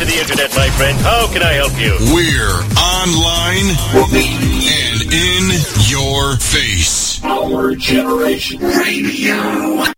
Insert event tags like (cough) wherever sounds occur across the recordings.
to the internet, my friend. How can I help you? We're online and in your face. Our generation radio.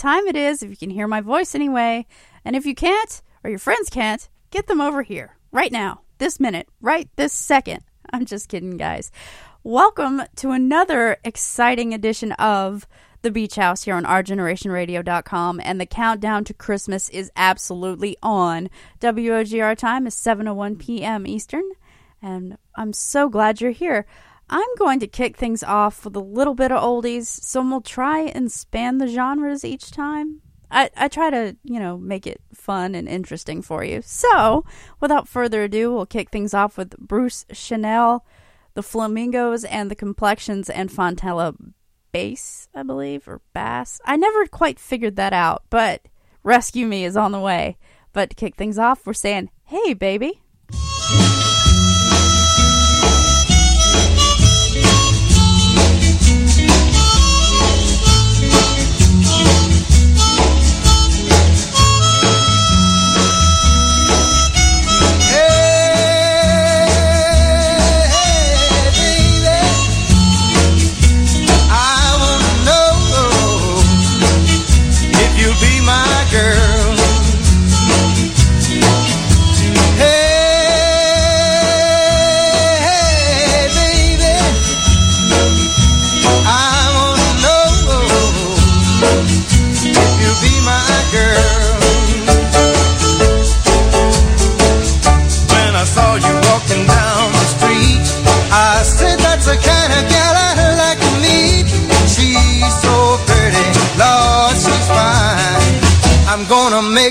Time it is if you can hear my voice anyway. And if you can't, or your friends can't, get them over here right now, this minute, right this second. (laughs) I'm just kidding, guys. Welcome to another exciting edition of The Beach House here on OurGenerationRadio.com. And the countdown to Christmas is absolutely on. WOGR time is 7.01 p.m. Eastern. And I'm so glad you're here. I'm going to kick things off with a little bit of oldies, so we'll try and span the genres each time. I, I try to, you know, make it fun and interesting for you. So, without further ado, we'll kick things off with Bruce Channel, the Flamingos, and the Complexions, and Fontella Bass, I believe, or Bass. I never quite figured that out, but Rescue Me is on the way. But to kick things off, we're saying, hey, baby.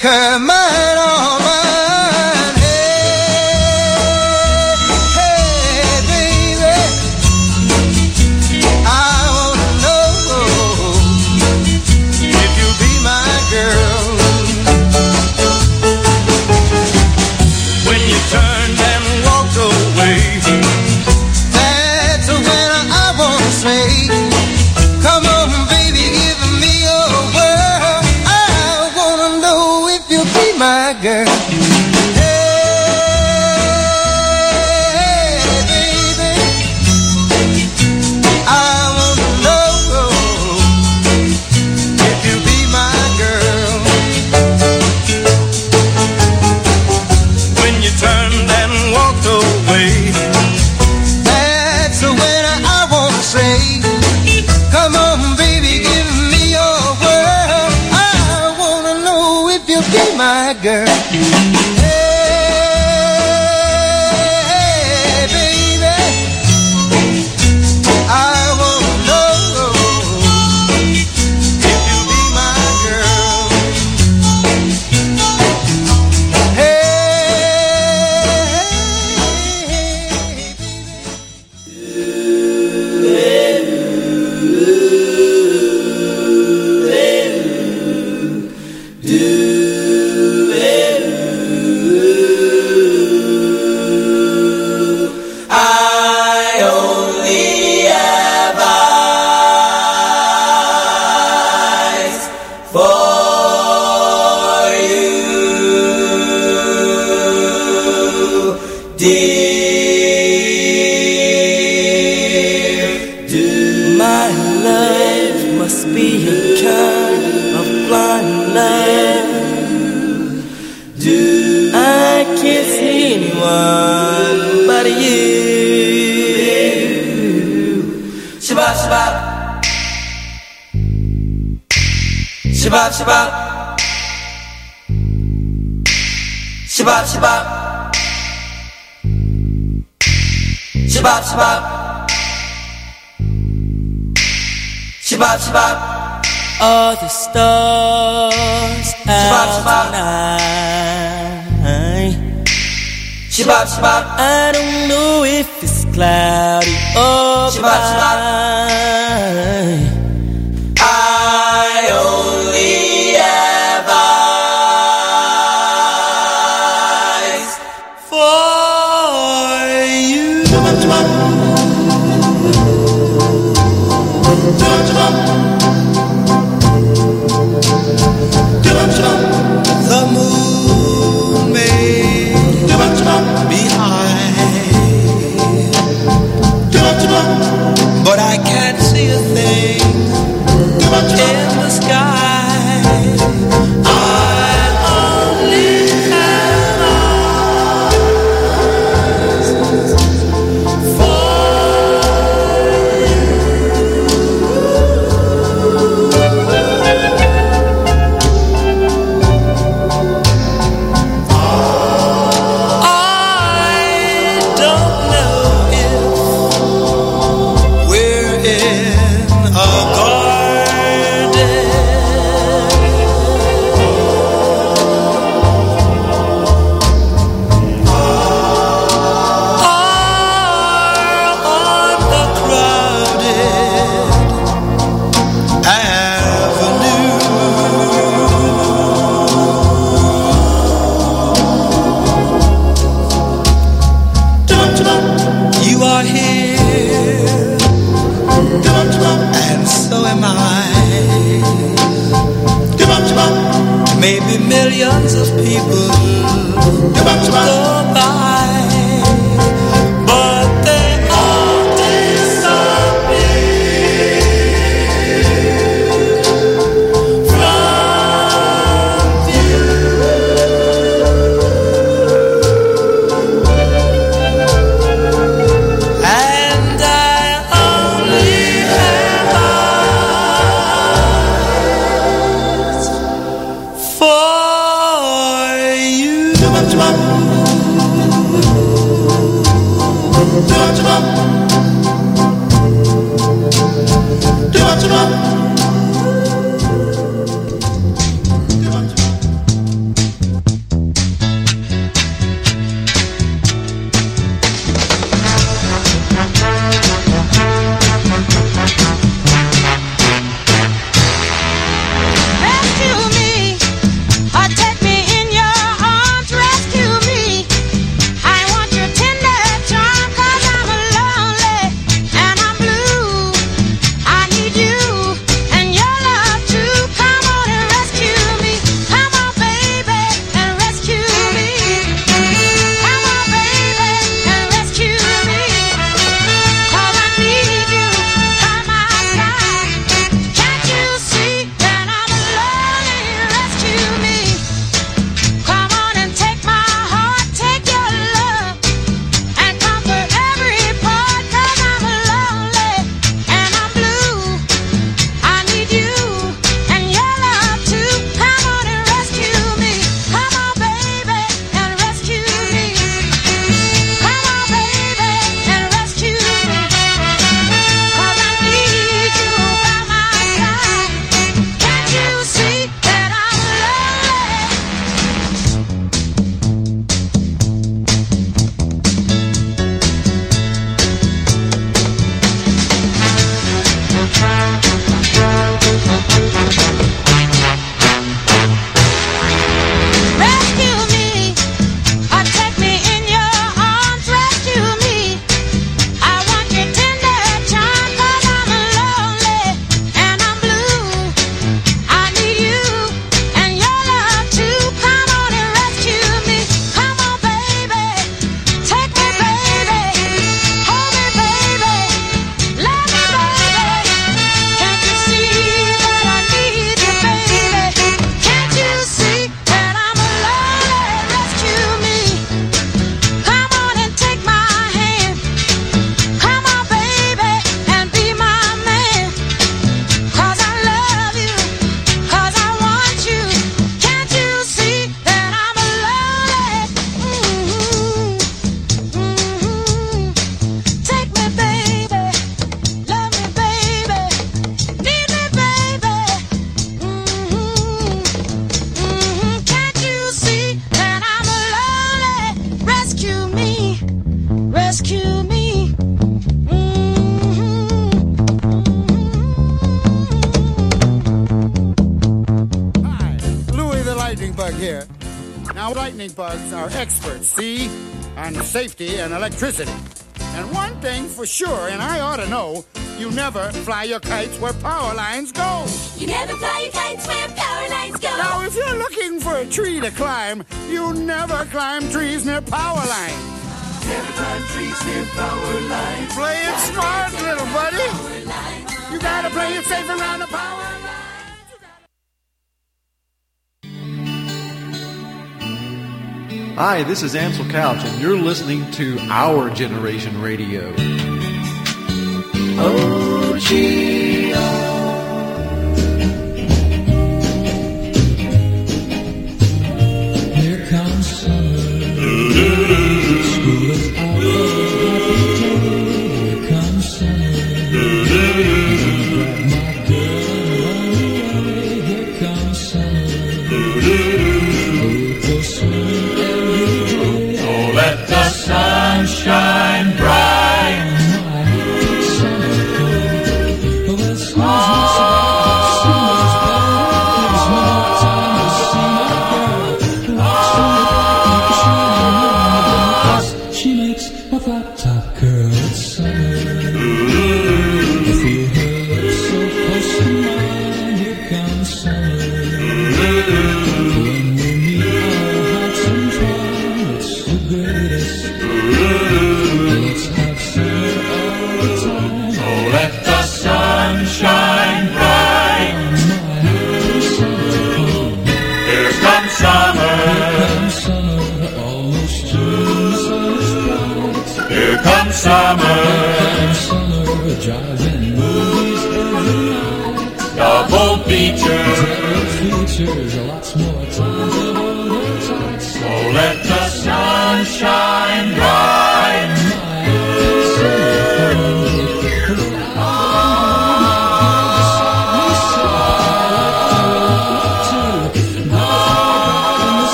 All mine. Shabab, shabab. Shabab, shabab. All the stars shabab, out shabab. tonight. Shabab, shabab. I don't know if it's cloudy or bright. this is Ansel Couch, and you're listening to Our Generation Radio. Oh, gee.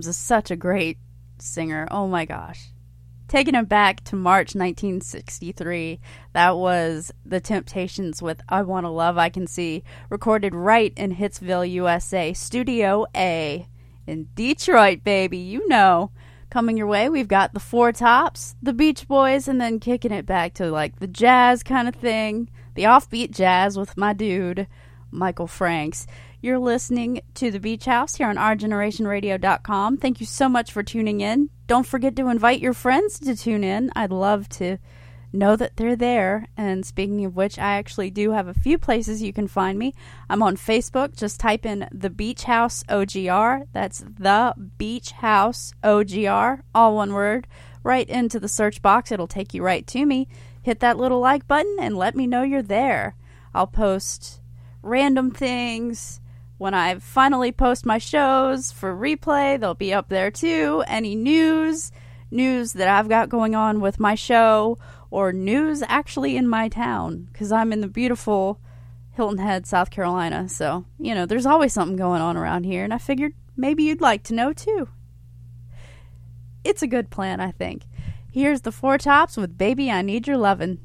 Williams is such a great singer. Oh my gosh. Taking it back to March 1963, that was The Temptations with I Want to Love I Can See, recorded right in Hitsville, USA, Studio A in Detroit, baby. You know. Coming your way, we've got the Four Tops, the Beach Boys, and then kicking it back to like the jazz kind of thing, the offbeat jazz with my dude, Michael Franks. You're listening to The Beach House here on OurGenerationRadio.com. Thank you so much for tuning in. Don't forget to invite your friends to tune in. I'd love to know that they're there. And speaking of which, I actually do have a few places you can find me. I'm on Facebook. Just type in The Beach House OGR. That's The Beach House OGR, all one word, right into the search box. It'll take you right to me. Hit that little like button and let me know you're there. I'll post random things. When I finally post my shows for replay, they'll be up there too. Any news, news that I've got going on with my show, or news actually in my town, because I'm in the beautiful Hilton Head, South Carolina. So, you know, there's always something going on around here, and I figured maybe you'd like to know too. It's a good plan, I think. Here's the Four Tops with Baby I Need Your Lovin'.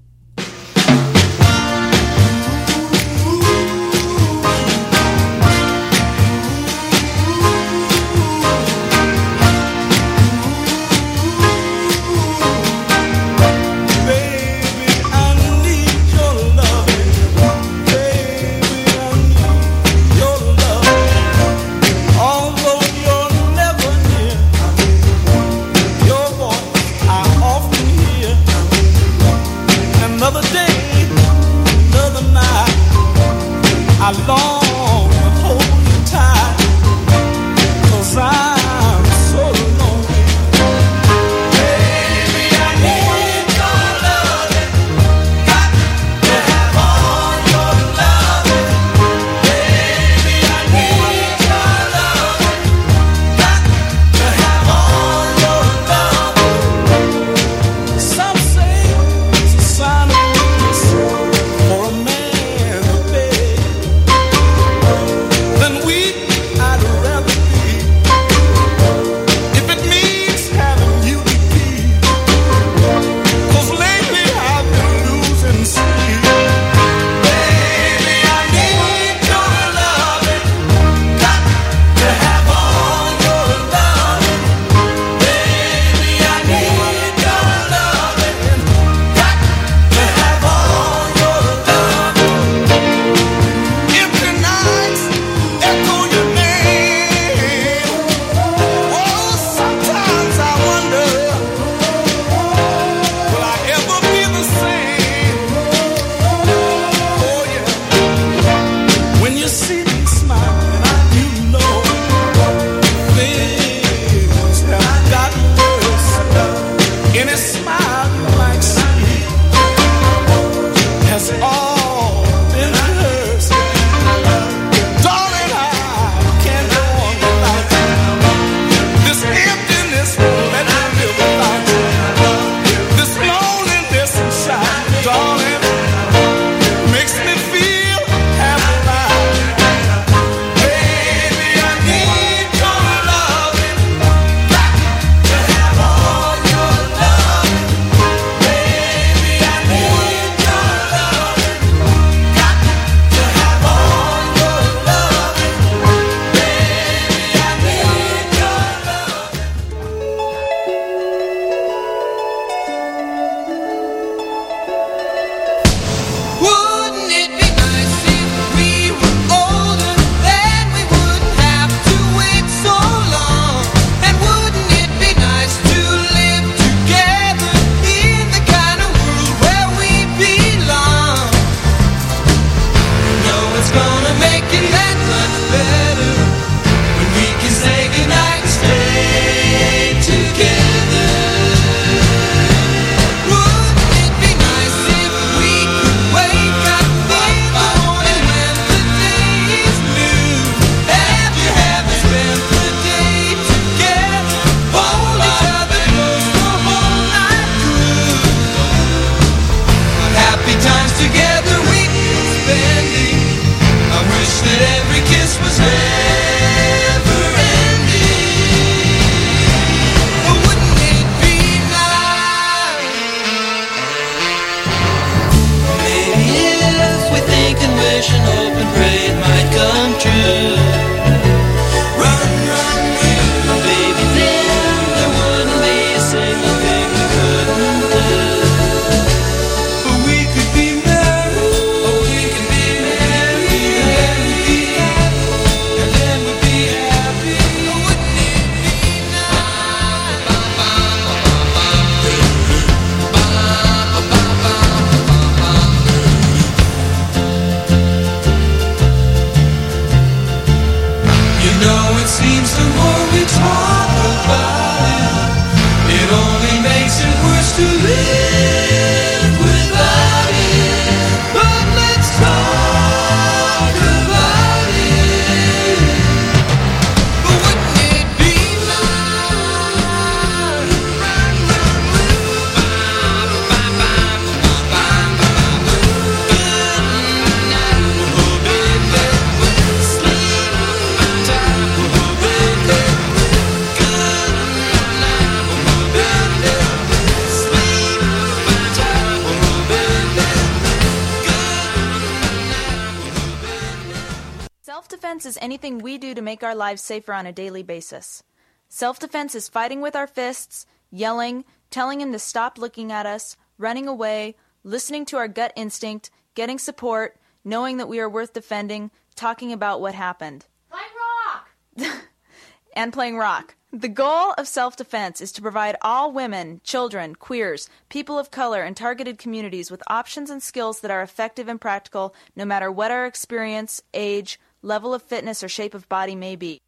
Lives safer on a daily basis. Self defense is fighting with our fists, yelling, telling him to stop looking at us, running away, listening to our gut instinct, getting support, knowing that we are worth defending, talking about what happened. Play rock! (laughs) and playing rock. The goal of self defense is to provide all women, children, queers, people of color, and targeted communities with options and skills that are effective and practical no matter what our experience, age, level of fitness, or shape of body may be.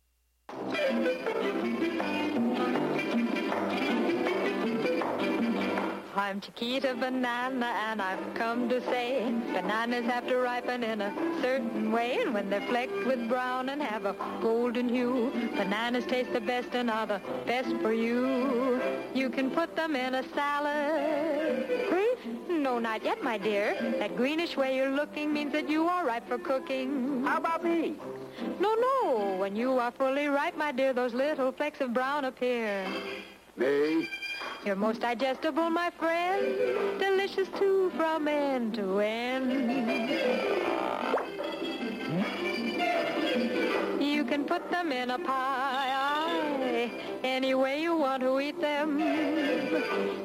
Yeah. I'm Chiquita Banana, and I've come to say bananas have to ripen in a certain way. And when they're flecked with brown and have a golden hue, bananas taste the best and are the best for you. You can put them in a salad. Fruit? No, not yet, my dear. That greenish way you're looking means that you are ripe for cooking. How about me? No, no. When you are fully ripe, my dear, those little flecks of brown appear. Me? You're most digestible, my friend. Delicious too from end to end. You can put them in a pie, any way you want to eat them.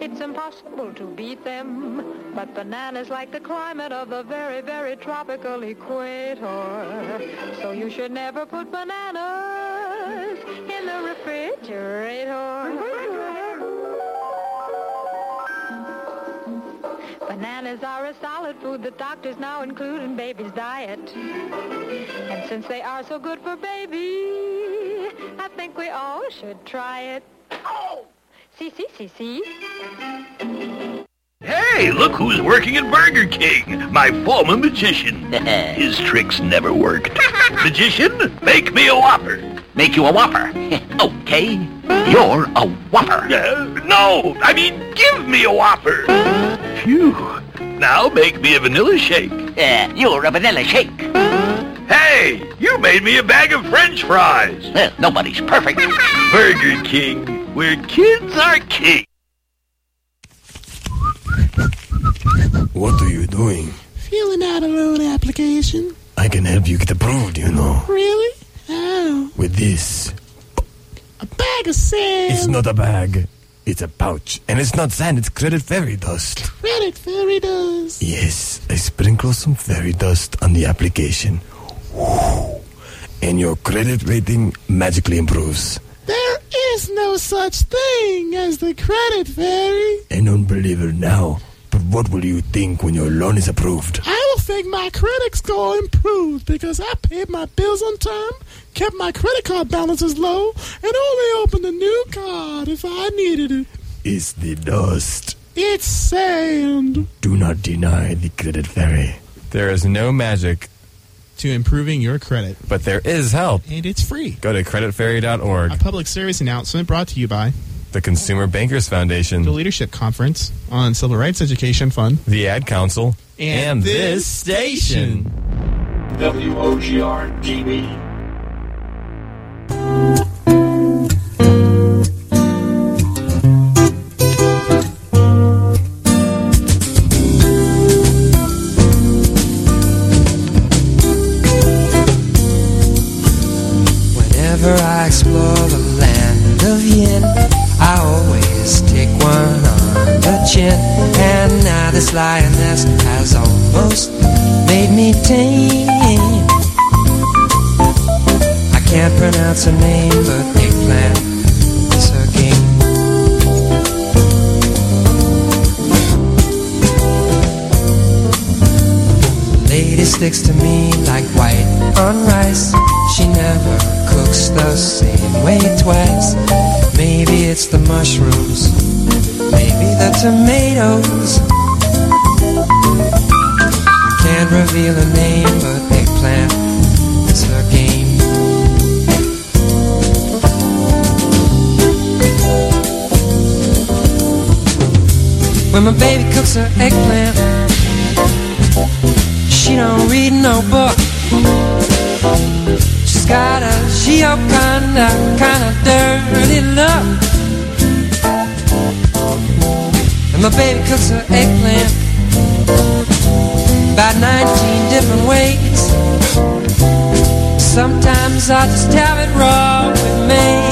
It's impossible to beat them. But bananas like the climate of the very, very tropical equator. So you should never put bananas in the refrigerator. Bananas are a solid food that doctors now include in baby's diet. And since they are so good for baby, I think we all should try it. Oh! See, see, see, see. Hey, look who's working at Burger King. My former magician. (laughs) His tricks never worked. magician, make me a Whopper. Make you a Whopper. (laughs) okay. You're a Whopper. Uh, no, I mean, give me a Whopper. Phew. Now make me a vanilla shake. Uh, you're a vanilla shake. Hey, you made me a bag of French fries. Well, nobody's perfect. Burger King, where kids are king. What are you doing? Filling out a loan application. I can help you get approved, you know. Really? How? With this. A bag of sand. It's not a bag. It's a pouch. And it's not sand, it's credit fairy dust. Credit fairy dust. Yes, I sprinkle some fairy dust on the application. And your credit rating magically improves. There is no such thing as the credit fairy. I don't believe it now. But what will you think when your loan is approved? I will think my credit score improved because I paid my bills on time, kept my credit card balances low, and only opened a new card if I needed it. It's the dust. It's sand. Do not deny the credit fairy. There is no magic to improving your credit. But there is help. And it's free. Go to creditfairy.org. A public service announcement brought to you by the Consumer Bankers Foundation, the Leadership Conference on Civil Rights Education Fund, the Ad Council, and, and this station. WOGR TV. Whenever pronounce her name, but eggplant is her game. Lady sticks to me like white on rice. She never cooks the same way twice. Maybe it's the mushrooms, maybe the tomatoes. Can't reveal her name, but eggplant When my baby cooks her eggplant, she don't read no book. She's got a Gioconda kind of kinda dirty look. And my baby cooks her eggplant about 19 different ways. Sometimes I just have it raw with mayonnaise.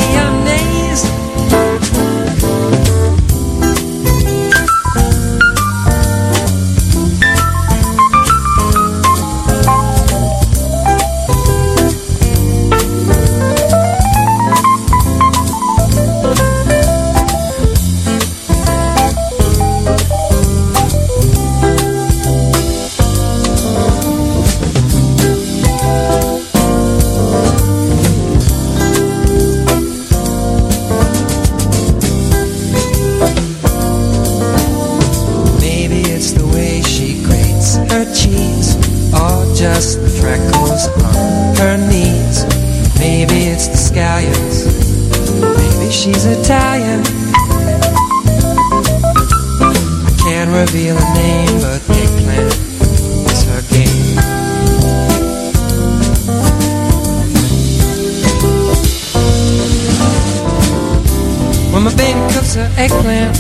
Eggplant.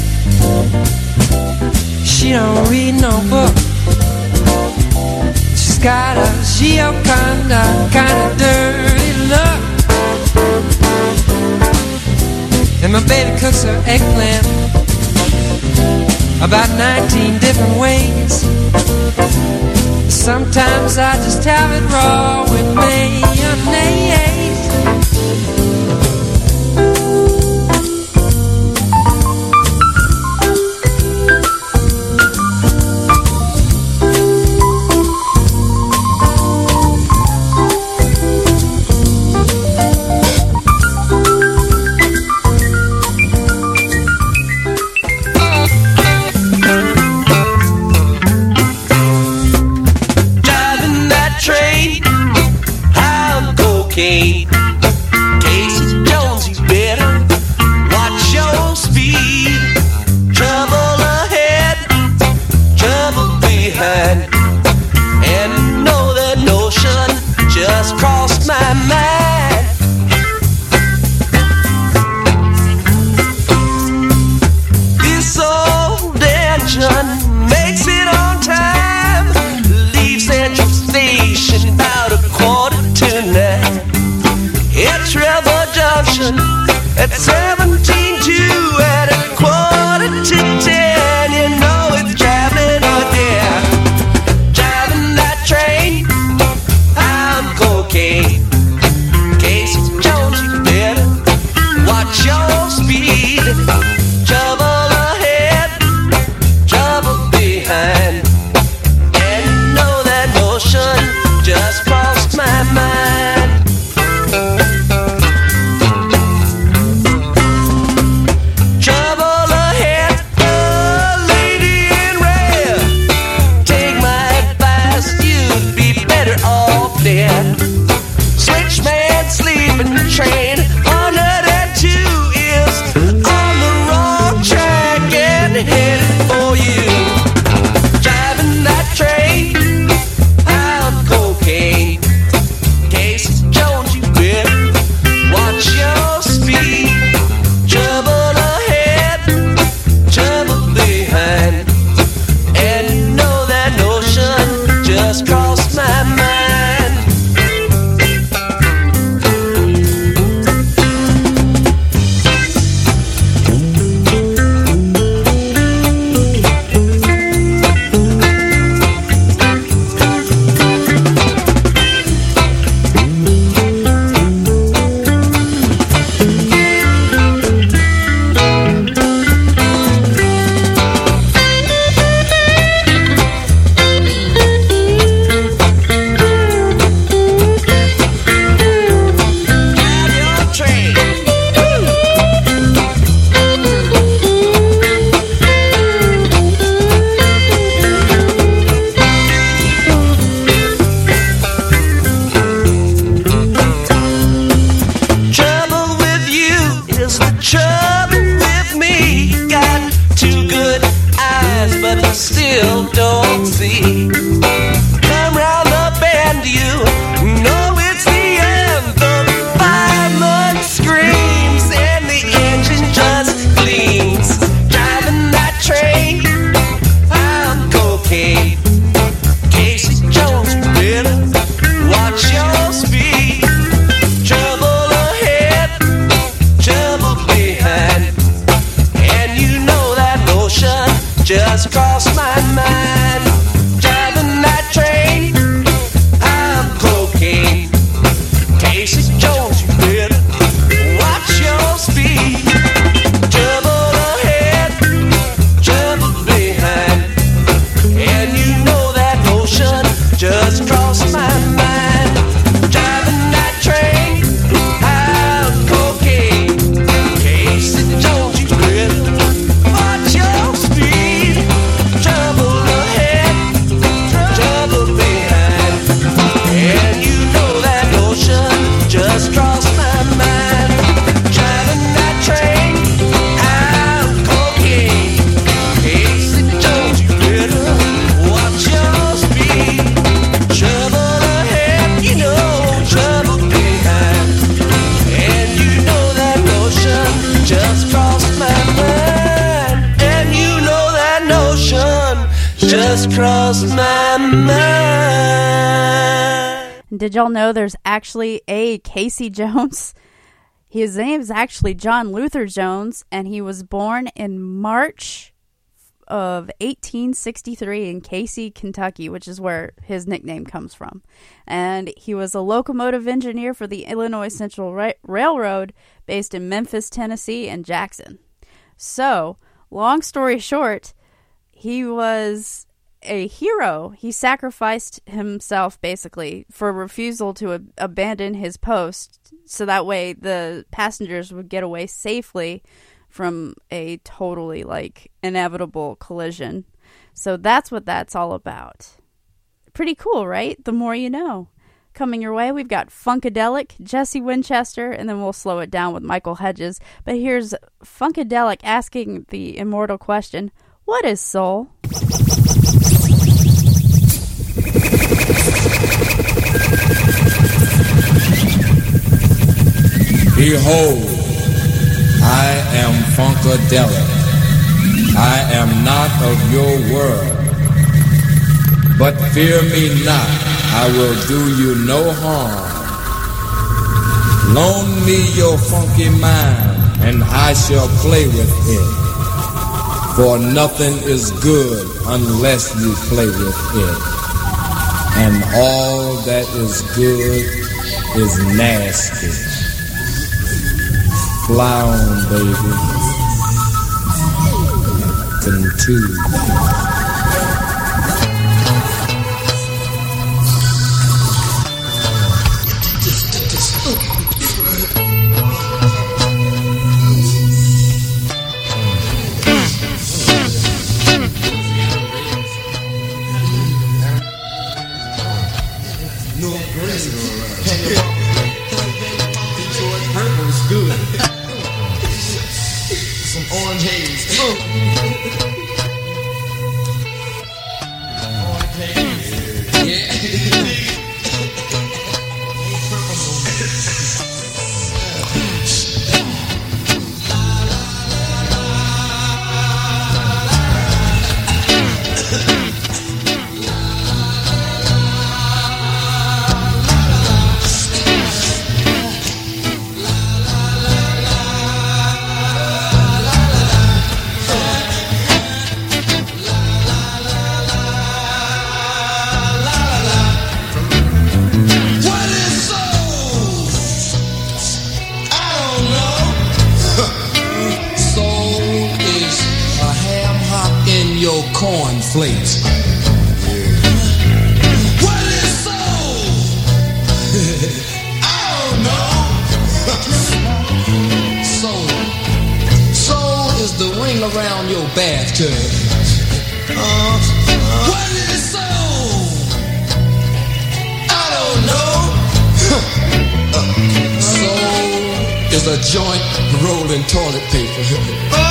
She don't read no book. She's got a Gioconda kind of dirty look. And my baby cooks her eggplant about 19 different ways. Sometimes I just have it raw with mayonnaise. Casey Jones? (laughs) His name is actually John Luther Jones, and he was born in March of 1863 in Casey, Kentucky, which is where his nickname comes from. And he was a locomotive engineer for the Illinois Central Ra- Railroad based in Memphis, Tennessee, and Jackson. So, long story short, he was a hero. He sacrificed himself basically for refusal to ab- abandon his post so that way the passengers would get away safely from a totally like inevitable collision. So that's what that's all about. Pretty cool, right? The more you know. Coming your way, we've got Funkadelic, Jesse Winchester, and then we'll slow it down with Michael Hedges. But here's Funkadelic asking the immortal question What is soul? Behold, I am Funkadelic. I am not of your world. But fear me not, I will do you no harm. Loan me your funky mind, and I shall play with it. For nothing is good unless you play with it. And all that is good is nasty. Fly on, baby. Continue. Cornflakes. What is soul? (laughs) I don't know. (laughs) soul. Soul is the ring around your bathtub. Uh, what is soul? I don't know. (laughs) Soul is a joint rolling toilet paper.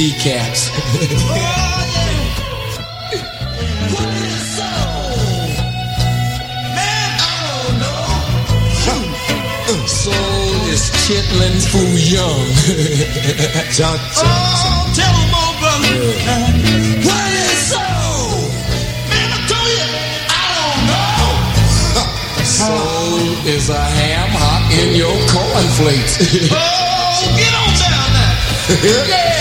Kneecaps. What is soul? Man, I don't know. Soul is chitlin Foo Young. (laughs) oh, tell 'em all, brother. What is soul? Man, I told you, I don't know. (laughs) Soul is a ham hock in your cornflakes. (laughs) oh, get on down now. yeah.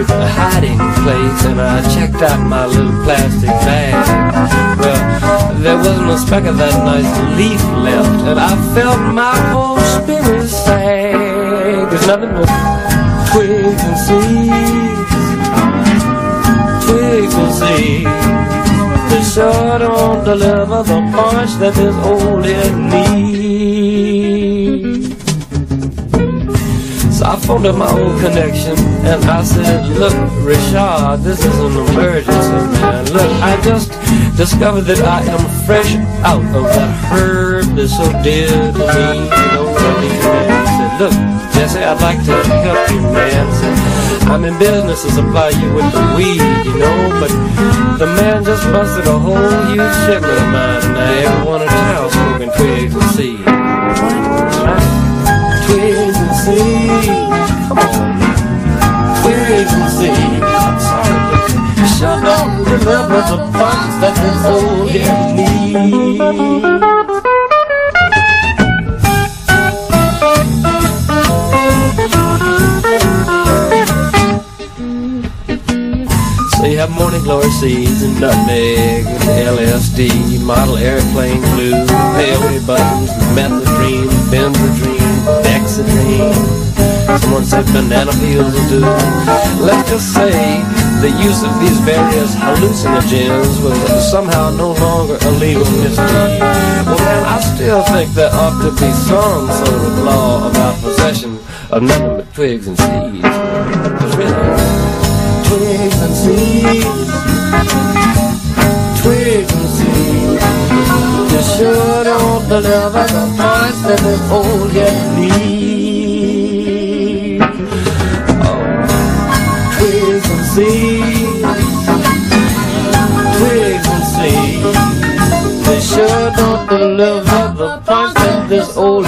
Secret hiding place and I checked out my little plastic bag, well, there wasn't a speck of that nice leaf left, and I felt my whole spirit sag. There's nothing but twigs and seeds, twigs and seeds. They sure don't deliver the punch that this old. I phoned up my old connection and I said, Look, Richard, this is an emergency, man. Look, I just discovered that I am fresh out of that herb that's so dear to me. You know? I said, Look, Jesse, I'd like to help you, man. Said, I'm in business to supply you with the weed, you know, but the man just busted a whole huge shipment of mine, now everyone in town smoking twigs and seeds. Twigs and. Come on. Seeds. I'm sorry, you sure don't remember the punch that this old head needs. Morning glory seeds and nutmeg and LSD, model airplane blue, peyote buttons, methadone, benzedrine, dexedrine. Someone said banana peels will do. Let's just say the use of these various hallucinogens was somehow no longer a legal misdeed. Well, man, I still think there ought to be some sort of law about possession of nothing but twigs and seeds. really, twigs and seeds, twigs and seeds. You sure don't deliver the punch that this old head needs. Oh, twigs and seeds, twigs and seeds. They sure don't deliver the punch that this old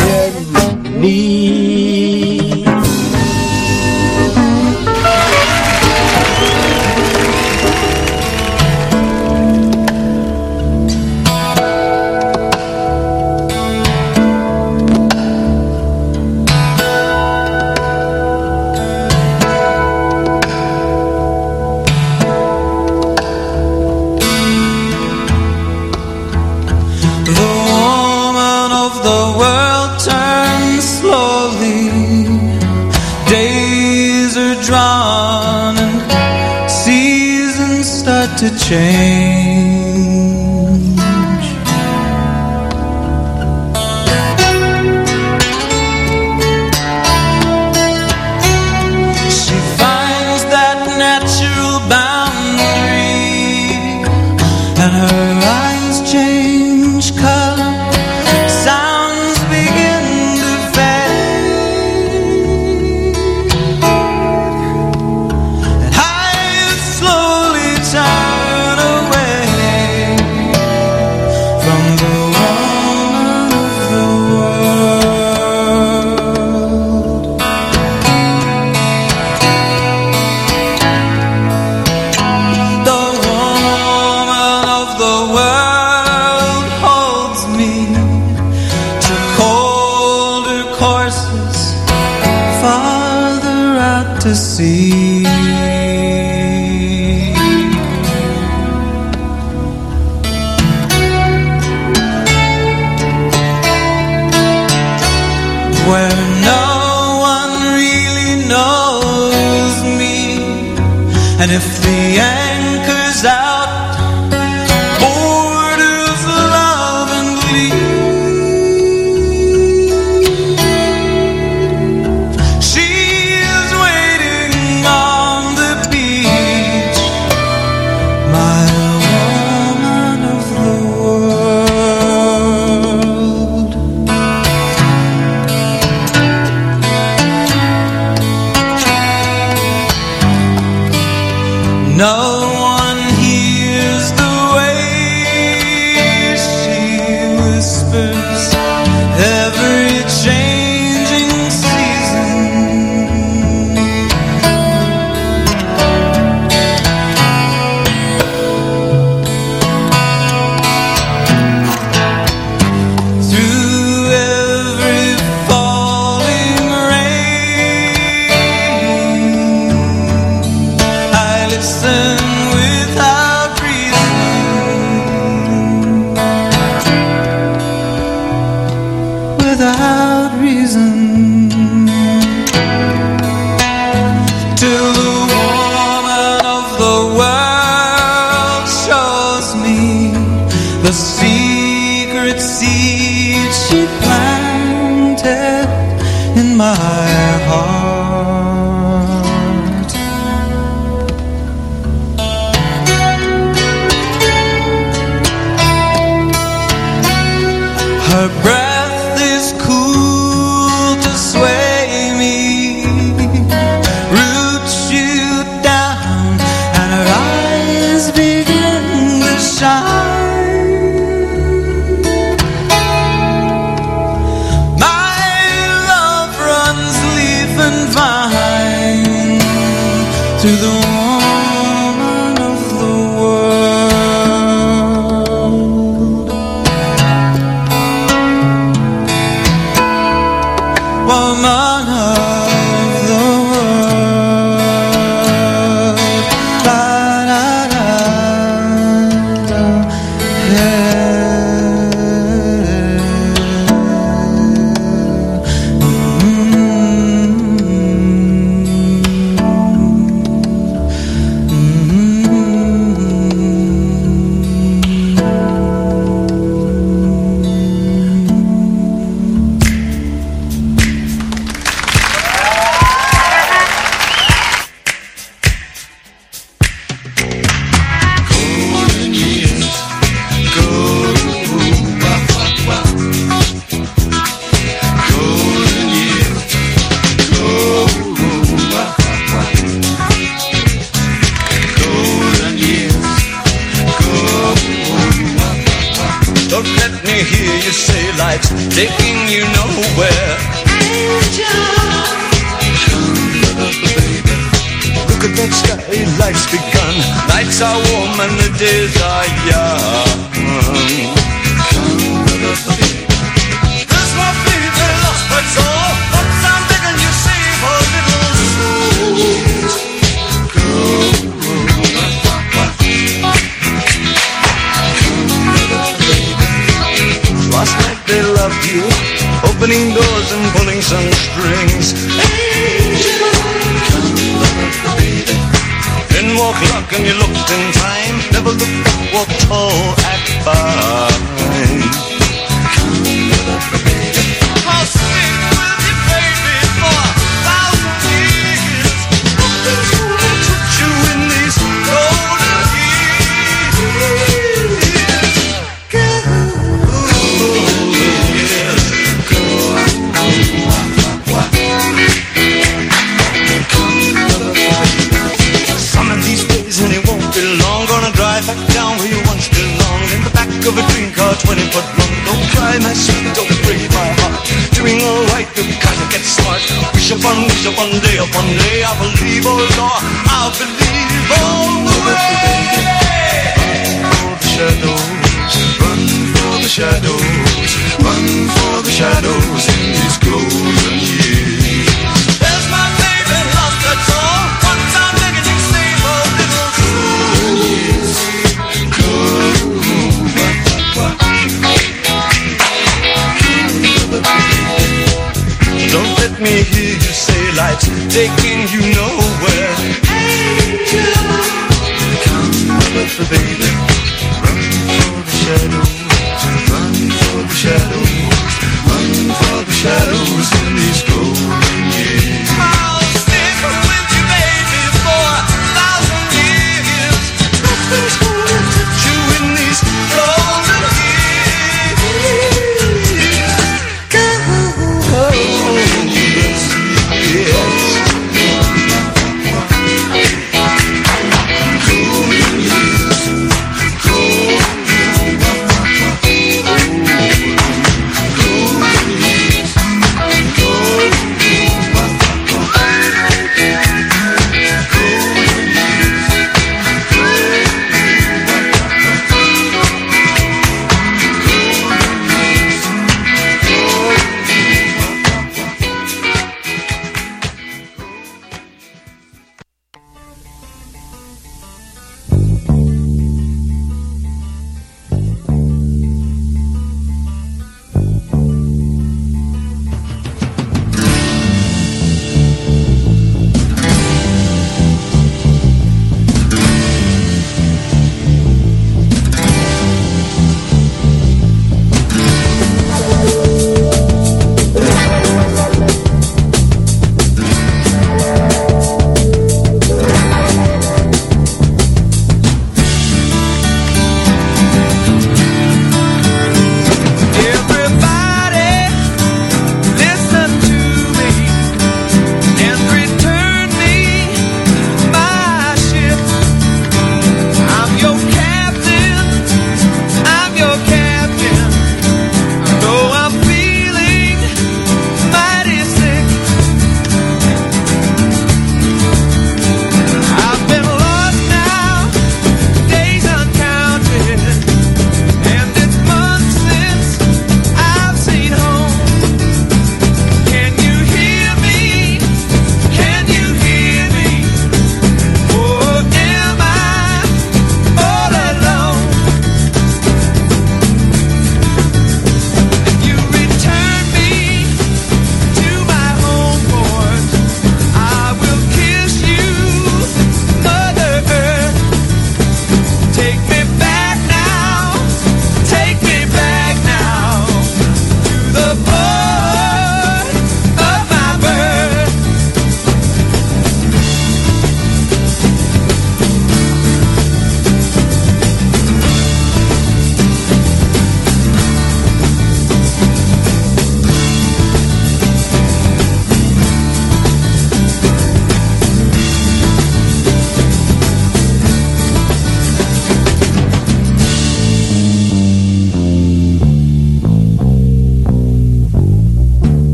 change.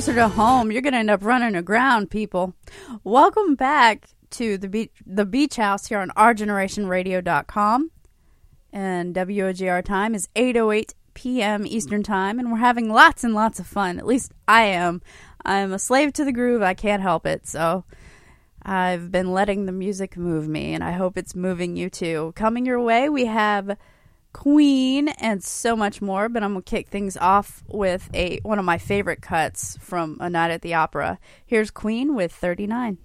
closer to home, you're going to end up running aground, people. Welcome back to the beach, the beach house here on ourgenerationradio.com. And WOGR time is 8.08 p.m. Eastern Time, and we're having lots and lots of fun. At least I am. I'm a slave to the groove. I can't help it. So I've been letting the music move me, and I hope it's moving you too. Coming your way, we have Queen, and so much more. But I'm gonna kick things off with a one of my favorite cuts from A Night at the Opera. Here's Queen with 39.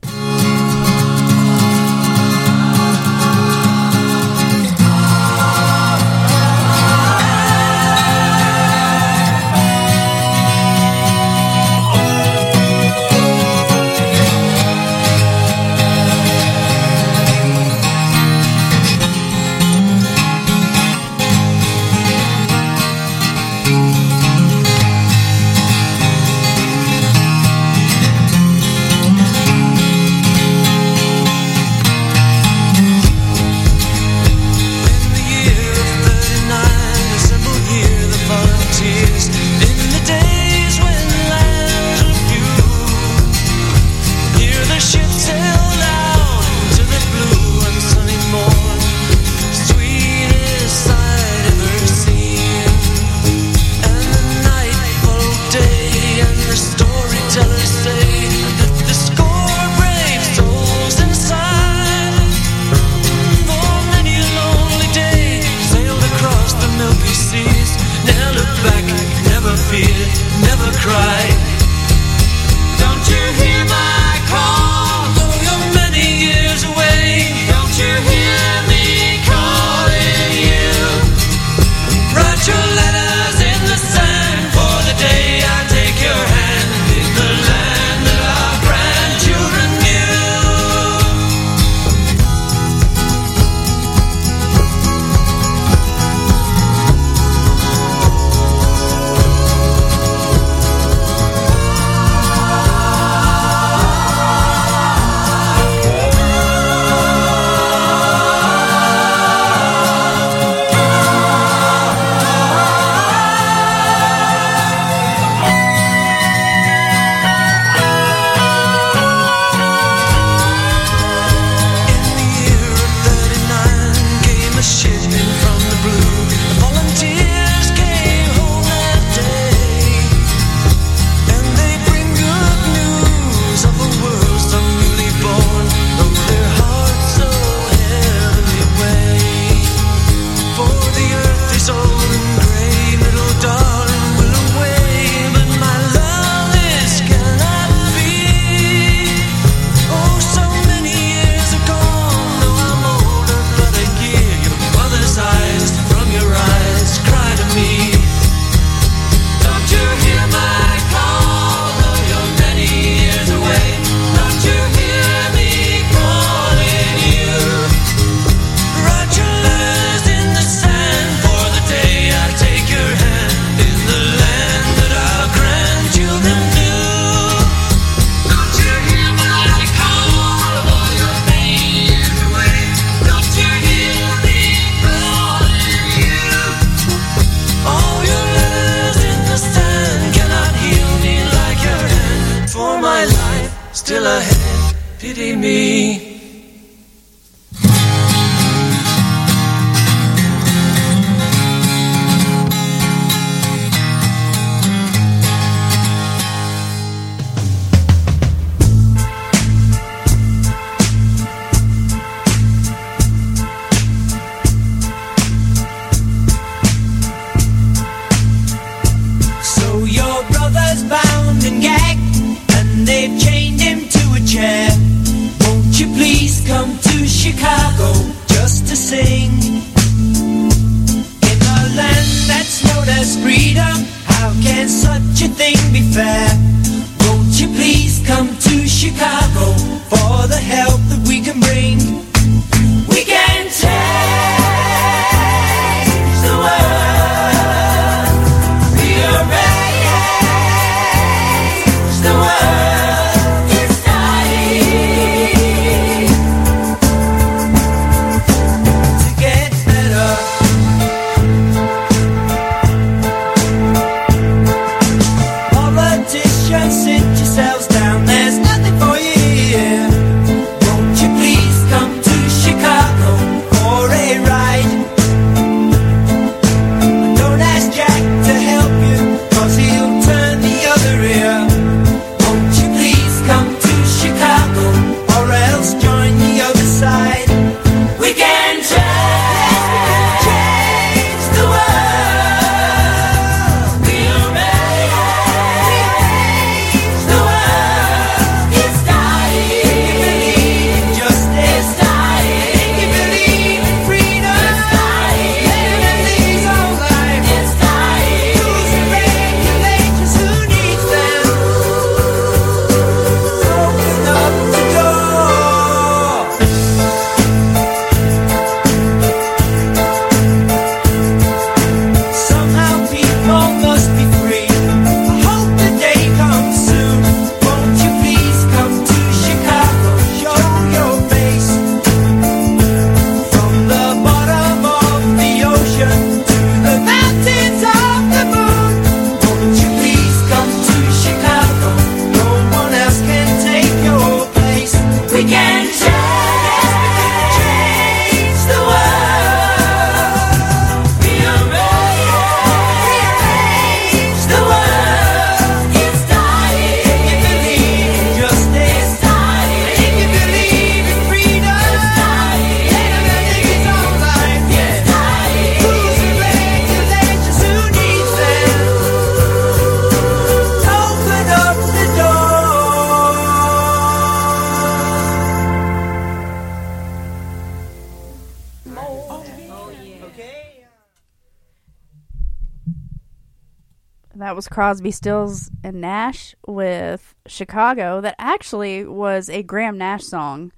Crosby, Stills, and Nash with Chicago. That actually was a Graham Nash song,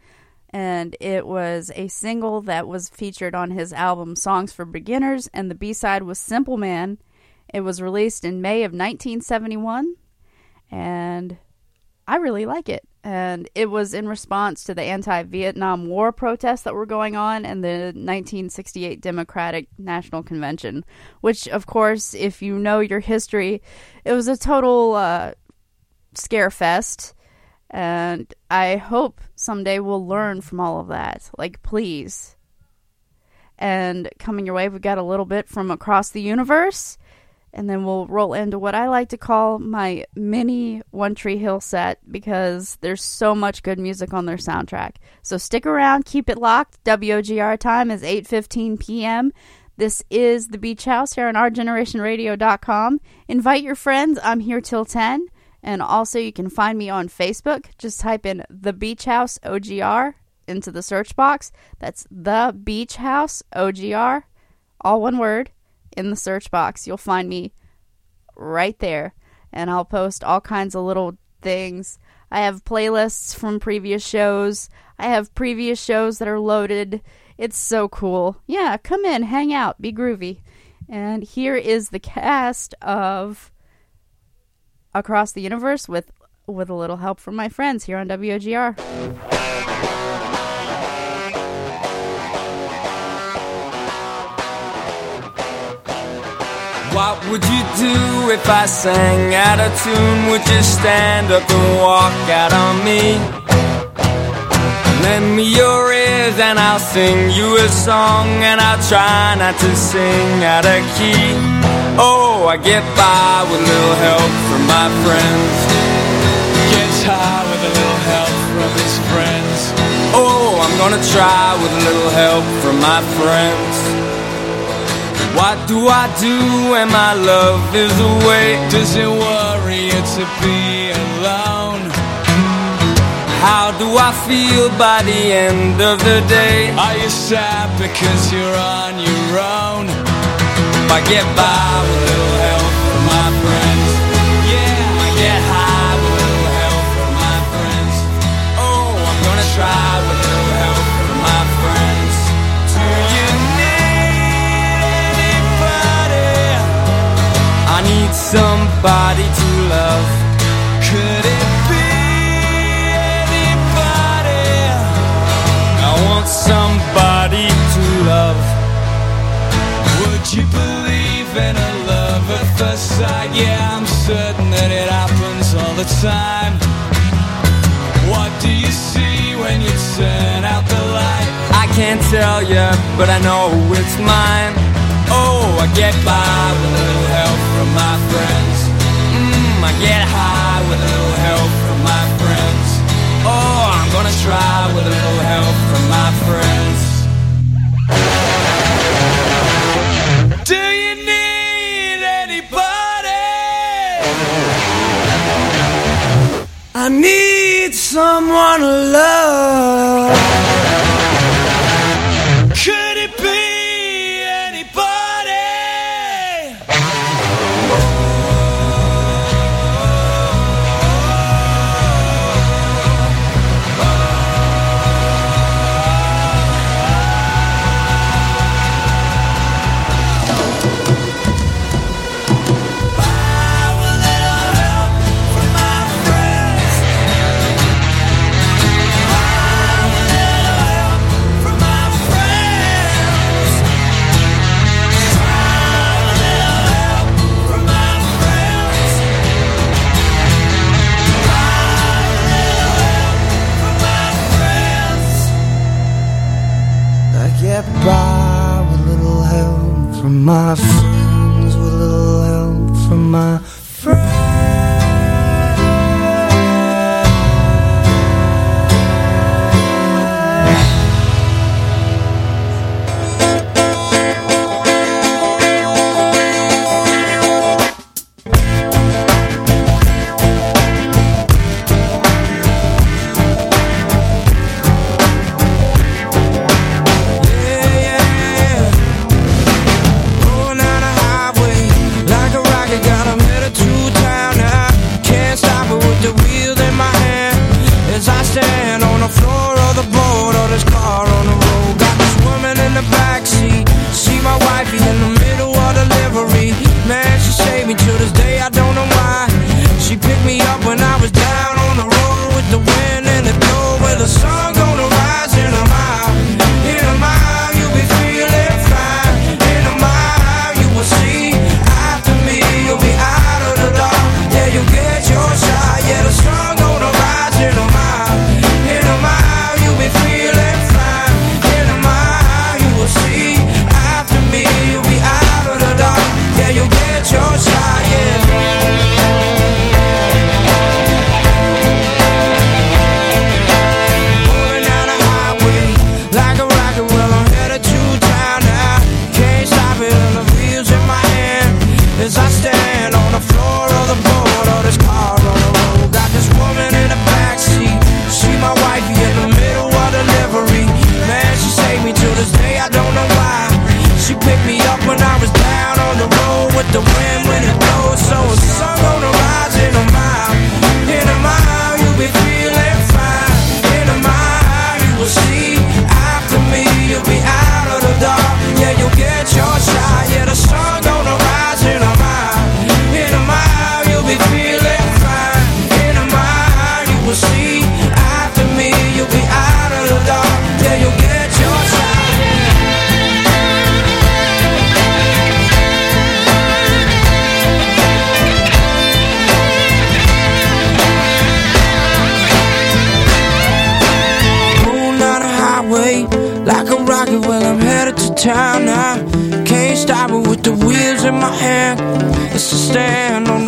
and it was a single that was featured on his album Songs for Beginners, and the B side was Simple Man. It was released in May of 1971, and I really like it. And it was in response to the anti Vietnam War protests that were going on and the 1968 Democratic National Convention, which, of course, if you know your history, it was a total uh, scare fest. And I hope someday we'll learn from all of that. Like, please. And coming your way, we've got a little bit from across the universe and then we'll roll into what I like to call my mini One Tree Hill set because there's so much good music on their soundtrack. So stick around, keep it locked. WOGR time is 8:15 p.m. This is the Beach House here on OurGenerationRadio.com. Invite your friends. I'm here till 10. And also, you can find me on Facebook. Just type in The Beach House OGR into the search box. That's The Beach House OGR, all one word, in the search box. You'll find me right there. And I'll post all kinds of little things. I have playlists from previous shows. I have previous shows that are loaded. It's so cool. Yeah, come in, hang out, be groovy. And here is the cast of Across the Universe with with a little help from my friends here on WOGR. What would you do if I sang out of tune? Would you stand up and walk out on me? Lend me your ears and I'll sing you a song and I'll try not to sing out of key. Oh, I get by with a little help from my friends. Gets high with a little help from his friends. Oh, I'm gonna try with a little help from my friends. What do I do when my love is away? Does it worry you to be alone? How do I feel by the end of the day? Are you sad because you're on your own? I get by with a little help from my friends. Yeah, I get high with a little help from my friends. Oh, I'm gonna try with a little help from my friends. Do you need anybody? I need somebody to love. Somebody to love. Would you believe in a love at first sight? Yeah, I'm certain that it happens all the time. What do you see when you turn out the light? I can't tell you, but I know it's mine. Oh, I get by with a little help from my friends. Mmm, I get high with a little help I'm gonna try with a little help from my friends. Do you need anybody? I need someone to love. get by with little help from my friends, with little help from my me to this day. time now. Can't stop it with the wheels in my hand. It's a stand on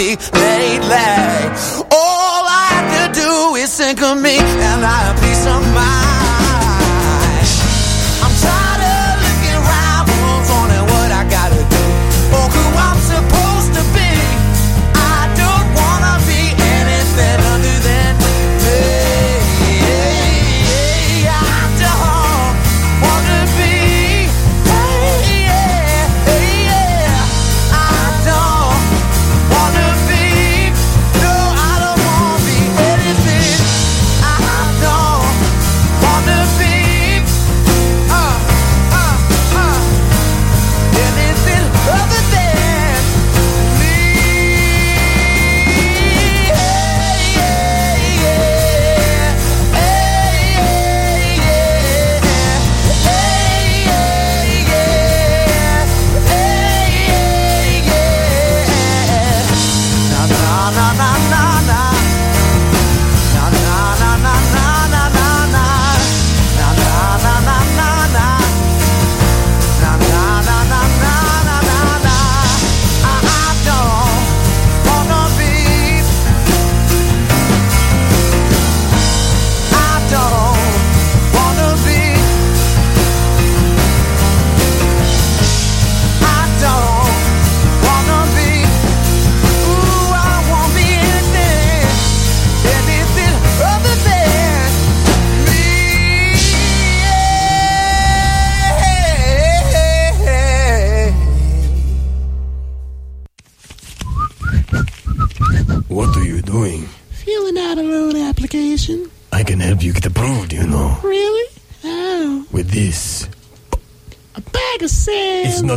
be lately.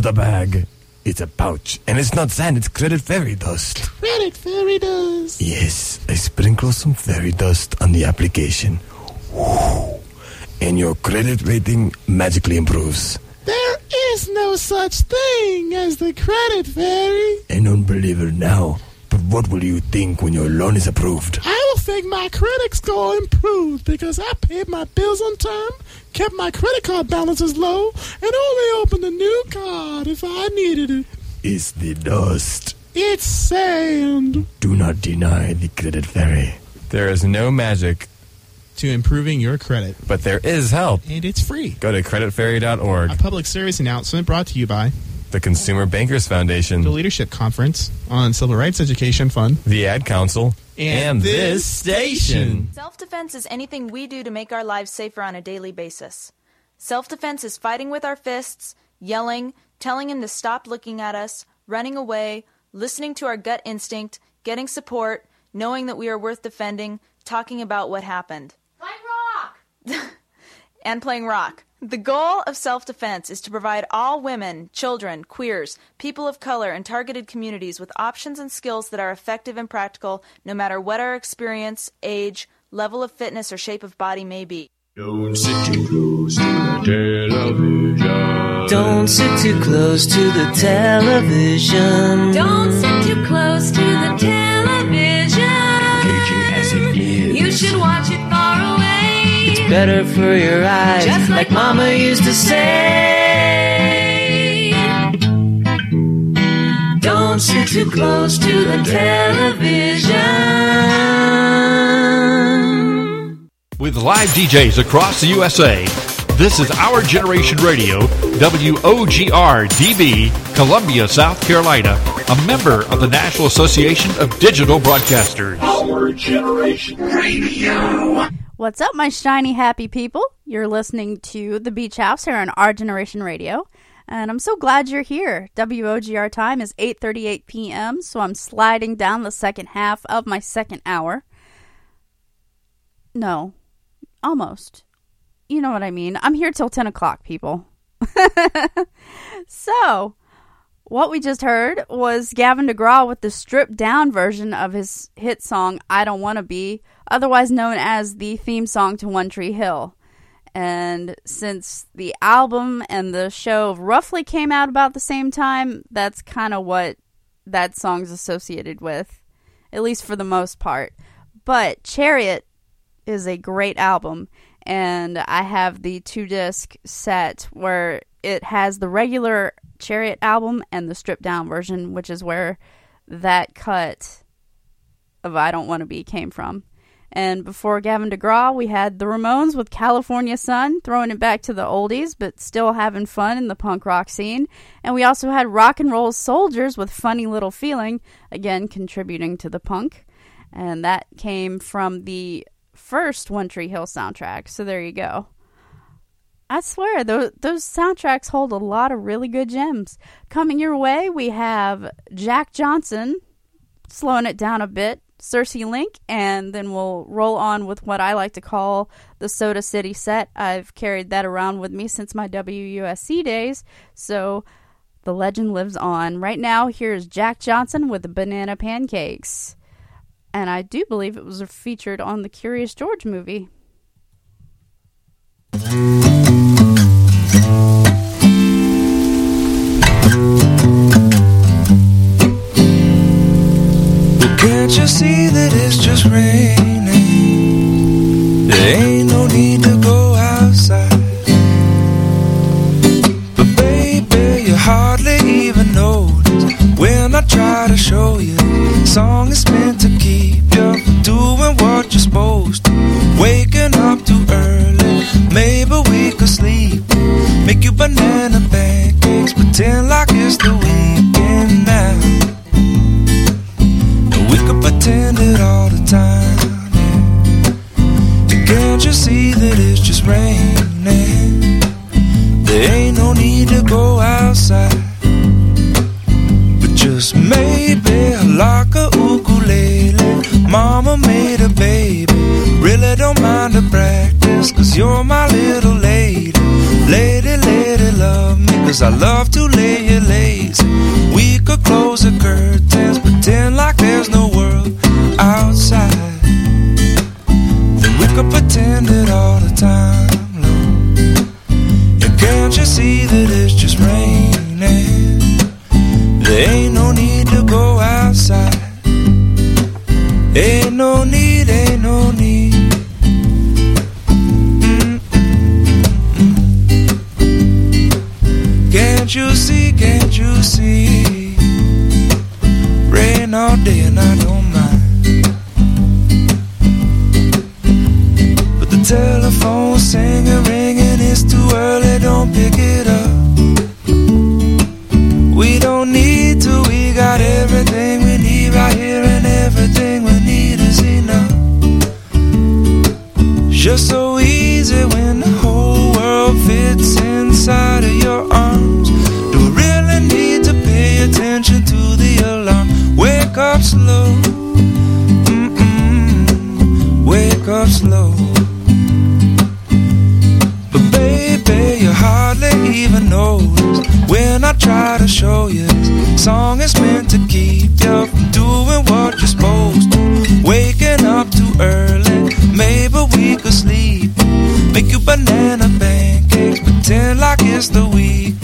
Not a bag. It's a pouch. And it's not sand, it's credit fairy dust. Credit fairy dust. Yes, I sprinkle some fairy dust on the application. And your credit rating magically improves. There is no such thing as the credit fairy. I don't believe it now. But what will you think when your loan is approved? I will think my credit score improved because I paid my bills on time, kept my credit card balances low, and only opened a new card if I needed it. It's the dust. It's sand. Do not deny the credit fairy. There is no magic to improving your credit. But there is help. And it's free. Go to creditfairy.org. A public service announcement brought to you by the Consumer Bankers Foundation, the Leadership Conference on Civil Rights Education Fund, the Ad Council, and this station. Self defense is anything we do to make our lives safer on a daily basis. Self defense is fighting with our fists, yelling, telling him to stop looking at us, running away, listening to our gut instinct, getting support, knowing that we are worth defending, talking about what happened. Playing rock! (laughs) and playing rock. The goal of self defense is to provide all women, children, queers, people of color, and targeted communities with options and skills that are effective and practical no matter what our experience, age, level of fitness, or shape of body may be. Don't sit too close to the television. Don't sit too close to the television. Don't sit too close to the television. as it is. You should watch it far away. It's better for your eyes, Just like Mama used to say. Don't sit too close to the television. With live DJs across the USA, this is Our Generation Radio, WOGR DB, Columbia, South Carolina, a member of the National Association of Digital Broadcasters. Our Generation Radio. What's up, my shiny happy people? You're listening to The Beach House here on Our Generation Radio, and I'm so glad you're here. WOGR time is 8:38 p.m., so I'm sliding down the second half of my second hour. No, almost. You know what I mean. I'm here till 10 o'clock, people. (laughs) so, what we just heard was Gavin DeGraw with the stripped down version of his hit song I Don't Want to Be, otherwise known as the theme song to One Tree Hill. And since the album and the show roughly came out about the same time, that's kind of what that song's associated with, at least for the most part. But Chariot is a great album, and I have the two disc set where it has the regular Chariot album and the stripped down version, which is where that cut of I Don't Want to Be came from. And before Gavin DeGraw, we had the Ramones with California Sun, throwing it back to the oldies, but still having fun in the punk rock scene. And we also had Rock and Roll Soldiers with Funny Little Feeling, again contributing to the punk. And that came from the first One Tree Hill soundtrack. So there you go. I swear, those, those soundtracks hold a lot of really good gems. Coming your way, we have Jack Johnson, slowing it down a bit, Cersei Link, and then we'll roll on with what I like to call the Soda City set. I've carried that around with me since my WUSC days, so the legend lives on. Right now, here's Jack Johnson with the Banana Pancakes. And I do believe it was featured on the Curious George movie. Can't you see that it's just raining? There ain't no need to go outside. But baby, you hardly I try to show you. Song is meant to keep you doing what you're supposed to. Waking up too early, maybe we could sleep. Make you banana pancakes, pretend like it's the weekend now. We could pretend it all the time. Can't you see that it's just raining? There ain't no need to go outside. Just maybe like a ukulele. Mama made a baby. Really don't mind the practice, cause you're my little lady. Lady, lady, love me, cause I love to lay you lazy. We could close the curtains, pretend like there's no world outside. Then we could pretend it all the time, Lord. And can't you see that it's just raining? Go outside. Ain't no need, ain't no need. Mm, mm, mm, can't you see, can't you see? Rain all day and I don't mind. But the telephone singing, ringing, it's too early, don't pick it up. We got everything we need right here, and everything we need is enough. Just so easy when the whole world fits inside of your arms. Do we really need to pay attention to the alarm? Wake up slow. Mm-mm. Wake up slow. But baby, you hardly even notice when I try to show you this song is meant to keep maybe we could sleep. Make you banana pancakes, pretend like it's the weekend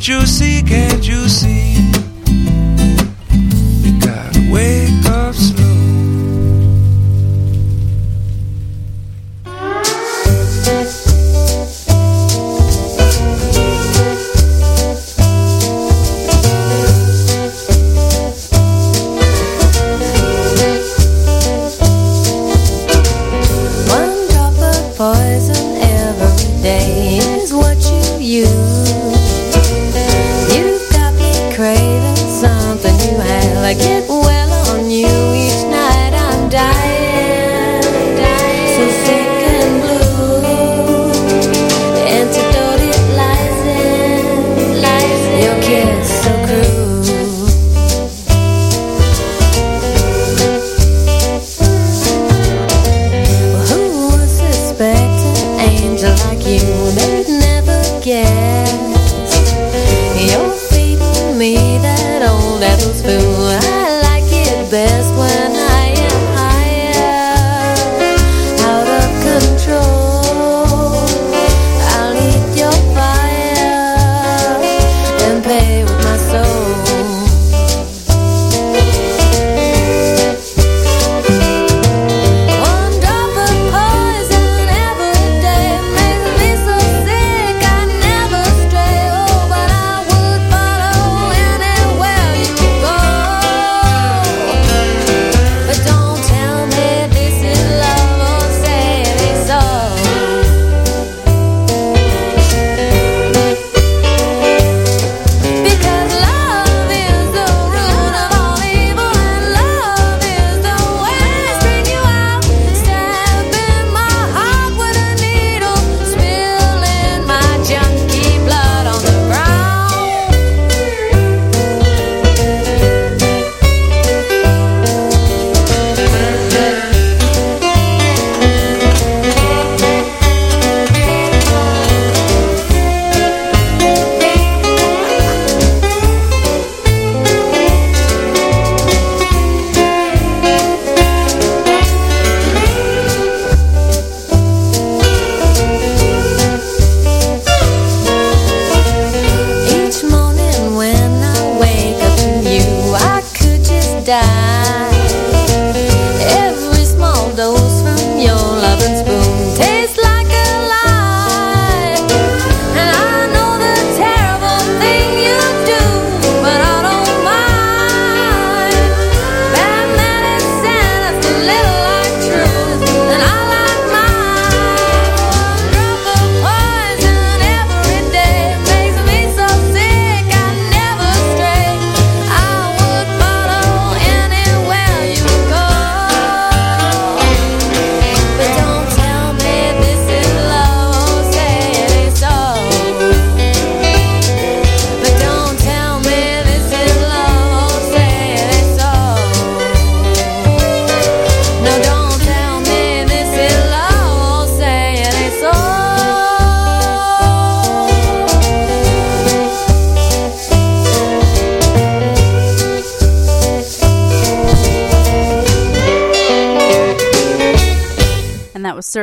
Can't you see, can't you see?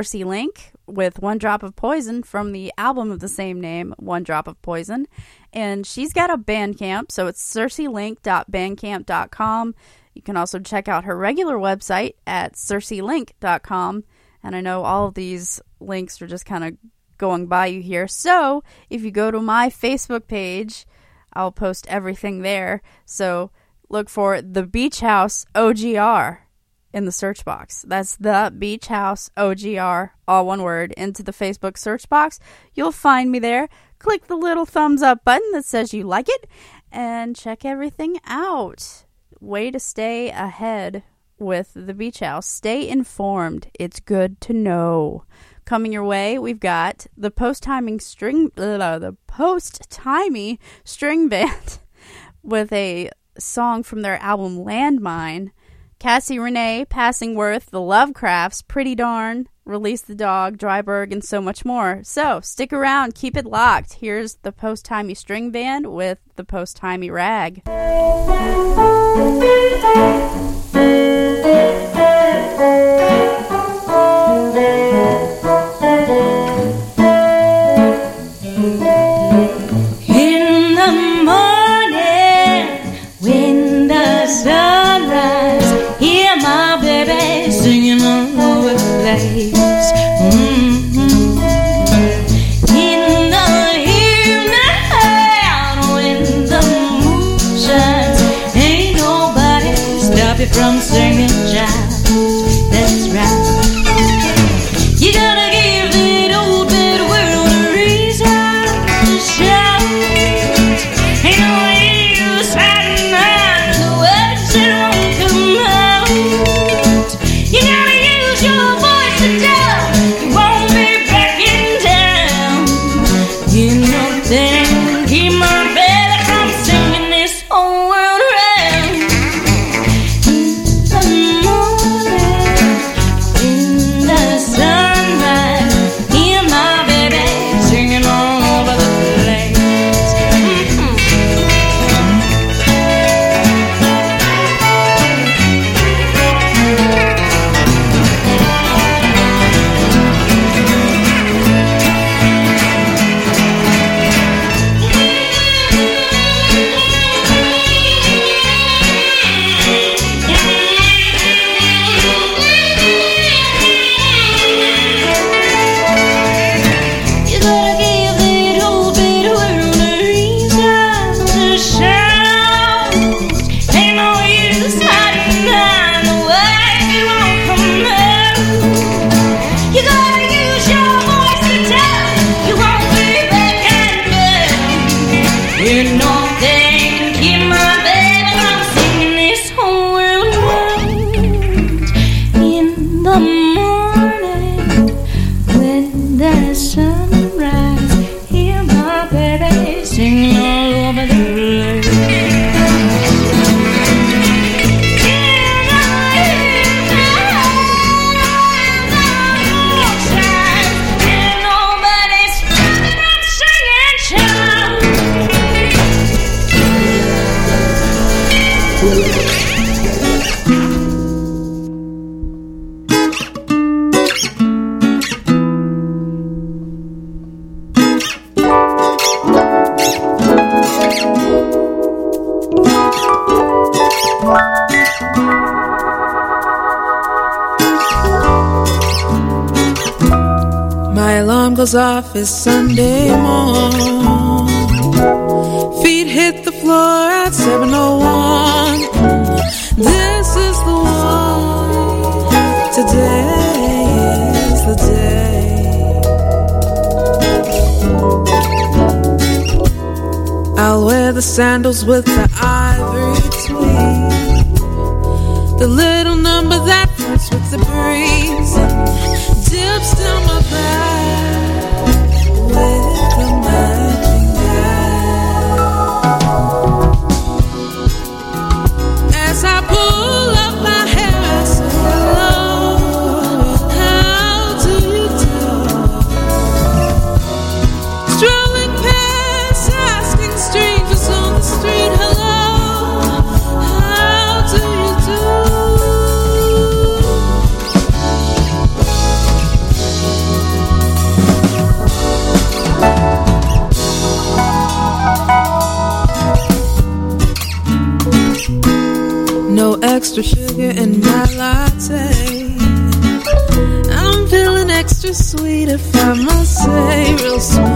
Cersei Link with One Drop of Poison from the album of the same name, One Drop of Poison. And she's got a Bandcamp, so it's cerseiLink.bandcamp.com. You can also check out her regular website at cerseiLink.com. And I know all of these links are just kind of going by you here. So if you go to my Facebook page, I'll post everything there. So look for the Beach House OGR in the search box. That's the Beach House OGR, all one word, into the Facebook search box. You'll find me there. Click the little thumbs up button that says you like it and check everything out. Way to stay ahead with the Beach House. Stay informed. It's good to know. Coming your way, we've got the post timing string, the post timey string band (laughs) with a song from their album Landmine. Cassie Renee, Passingworth, The Lovecrafts, Pretty Darn, Release the Dog, Dryberg, and so much more. So stick around, keep it locked. Here's the post timey string band with the post timey rag. (laughs) alarm goes off, it's Sunday morn. Feet hit the floor at 701. This is the one. Today is the day. I'll wear the sandals with the ivory tweed. The little number that flirts with the breeze dips down my back with the sugar in my latte. I'm feeling extra sweet if I must say, real smooth.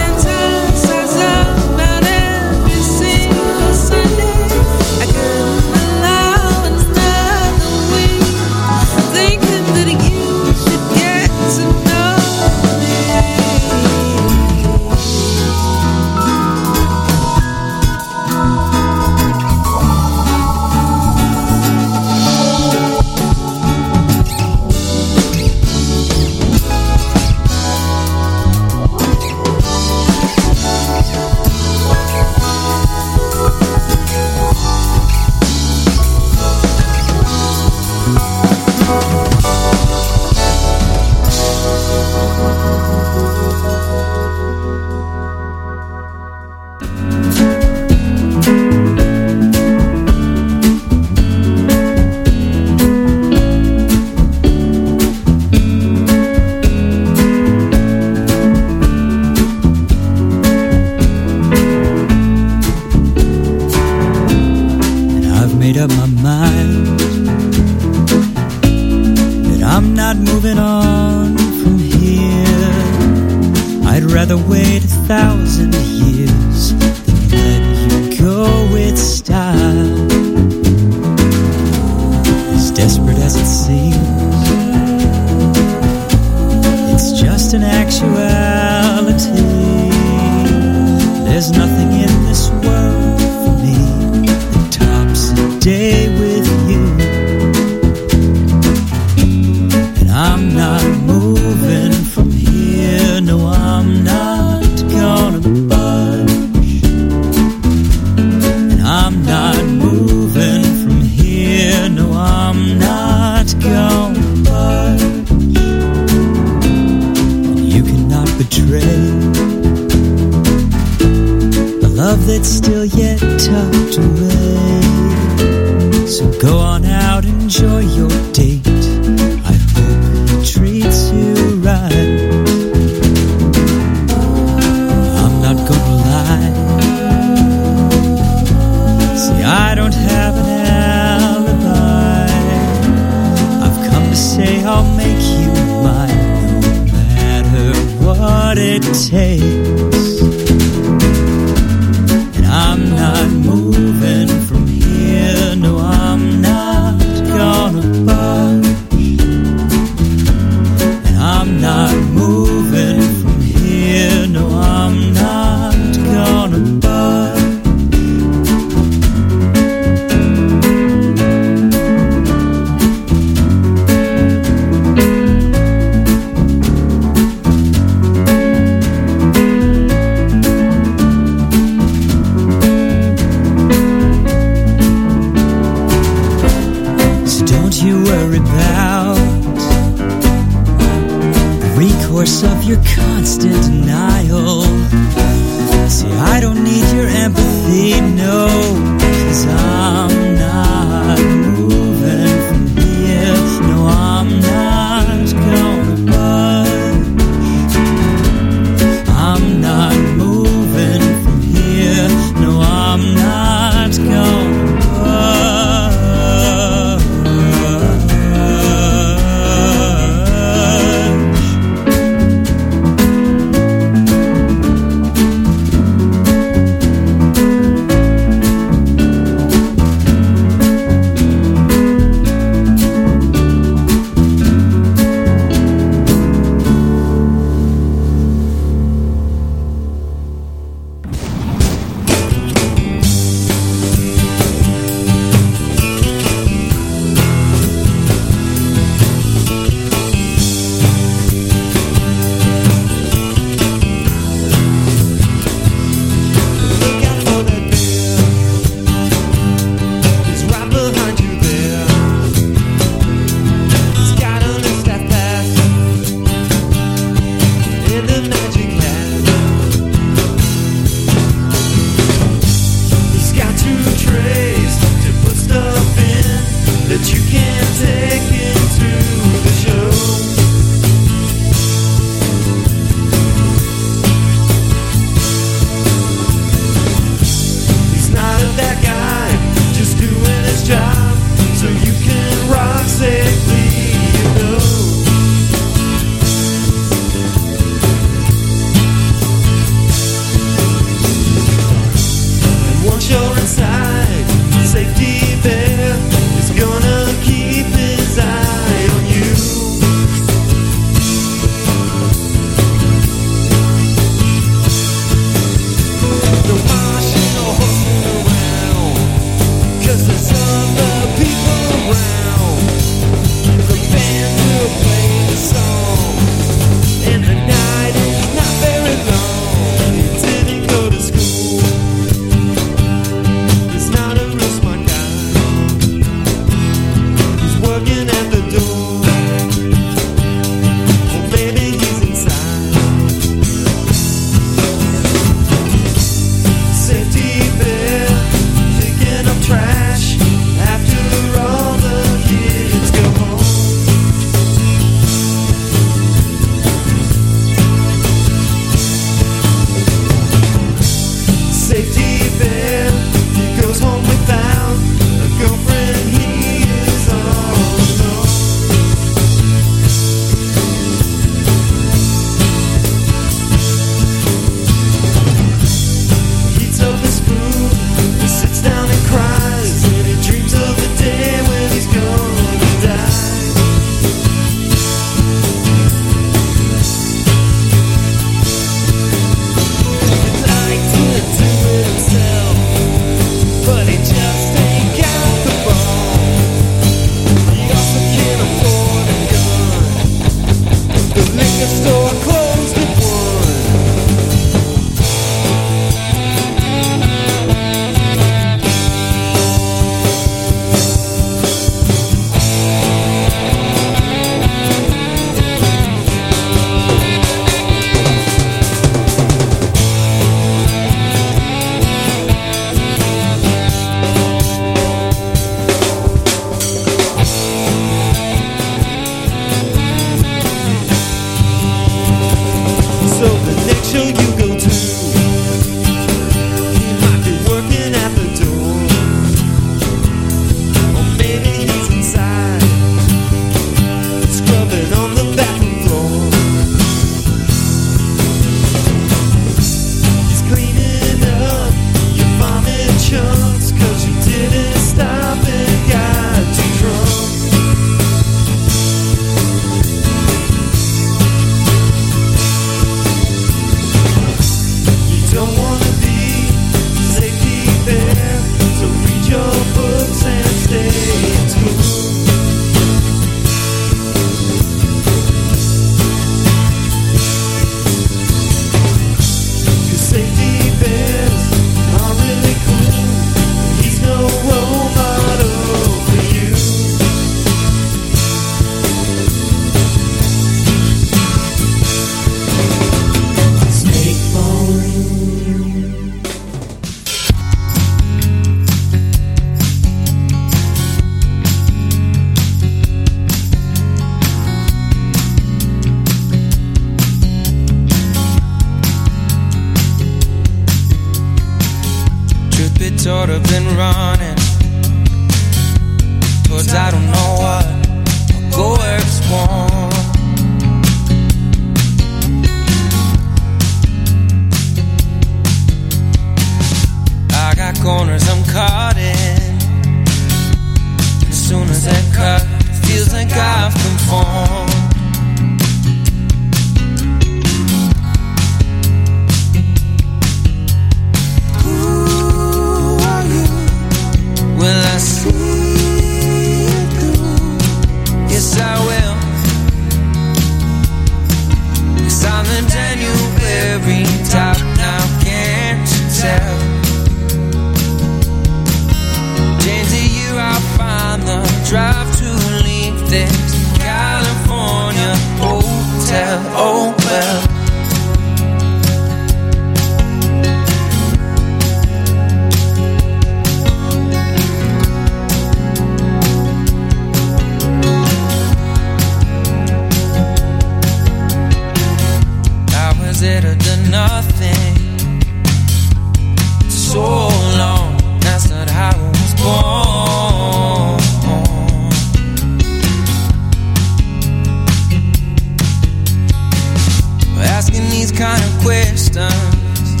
Distance.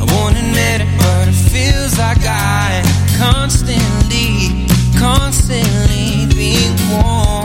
I won't admit it, but it feels like I constantly, constantly being warned.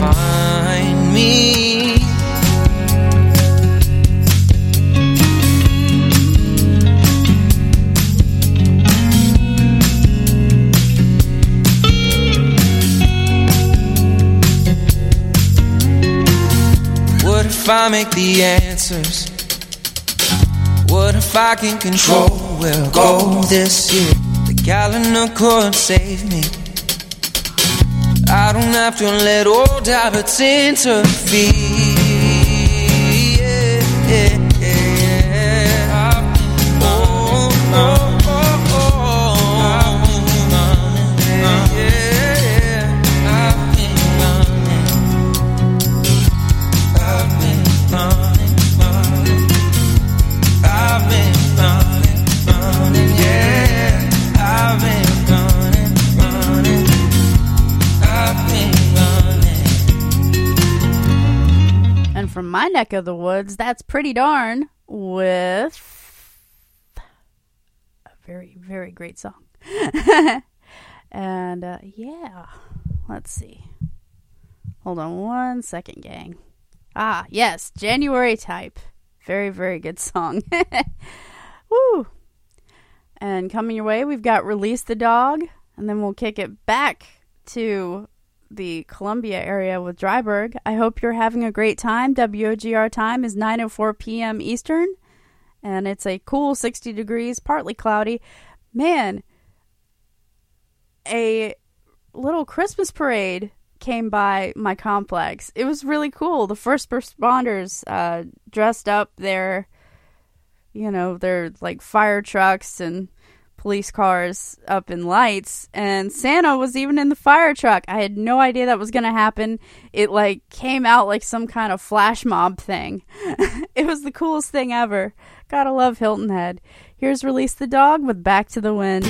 Find me? What if I make the answers? What if I can control where I go this year? The calendar could save me. I don't have to let old habits interfere. Neck of the woods, that's pretty darn with a very, very great song. (laughs) and uh, yeah, let's see. Hold on one second, gang. Ah, yes, January Type. Very, very good song. (laughs) Woo! And coming your way, we've got Release the Dog, and then we'll kick it back to the Columbia area with Dreiberg. I hope you're having a great time. WOGR time is 9:04 p.m. Eastern, and it's a cool 60 degrees, partly cloudy. Man, a little Christmas parade came by my complex. It was really cool. The first responders uh, dressed up their, you know, their like fire trucks and police cars up in lights, and Santa was even in the fire truck. I had no idea that was going to happen. It like came out like some kind of flash mob thing. (laughs) it was the coolest thing ever. Gotta love Hilton Head. Here's Release the Dog with Back to the Wind.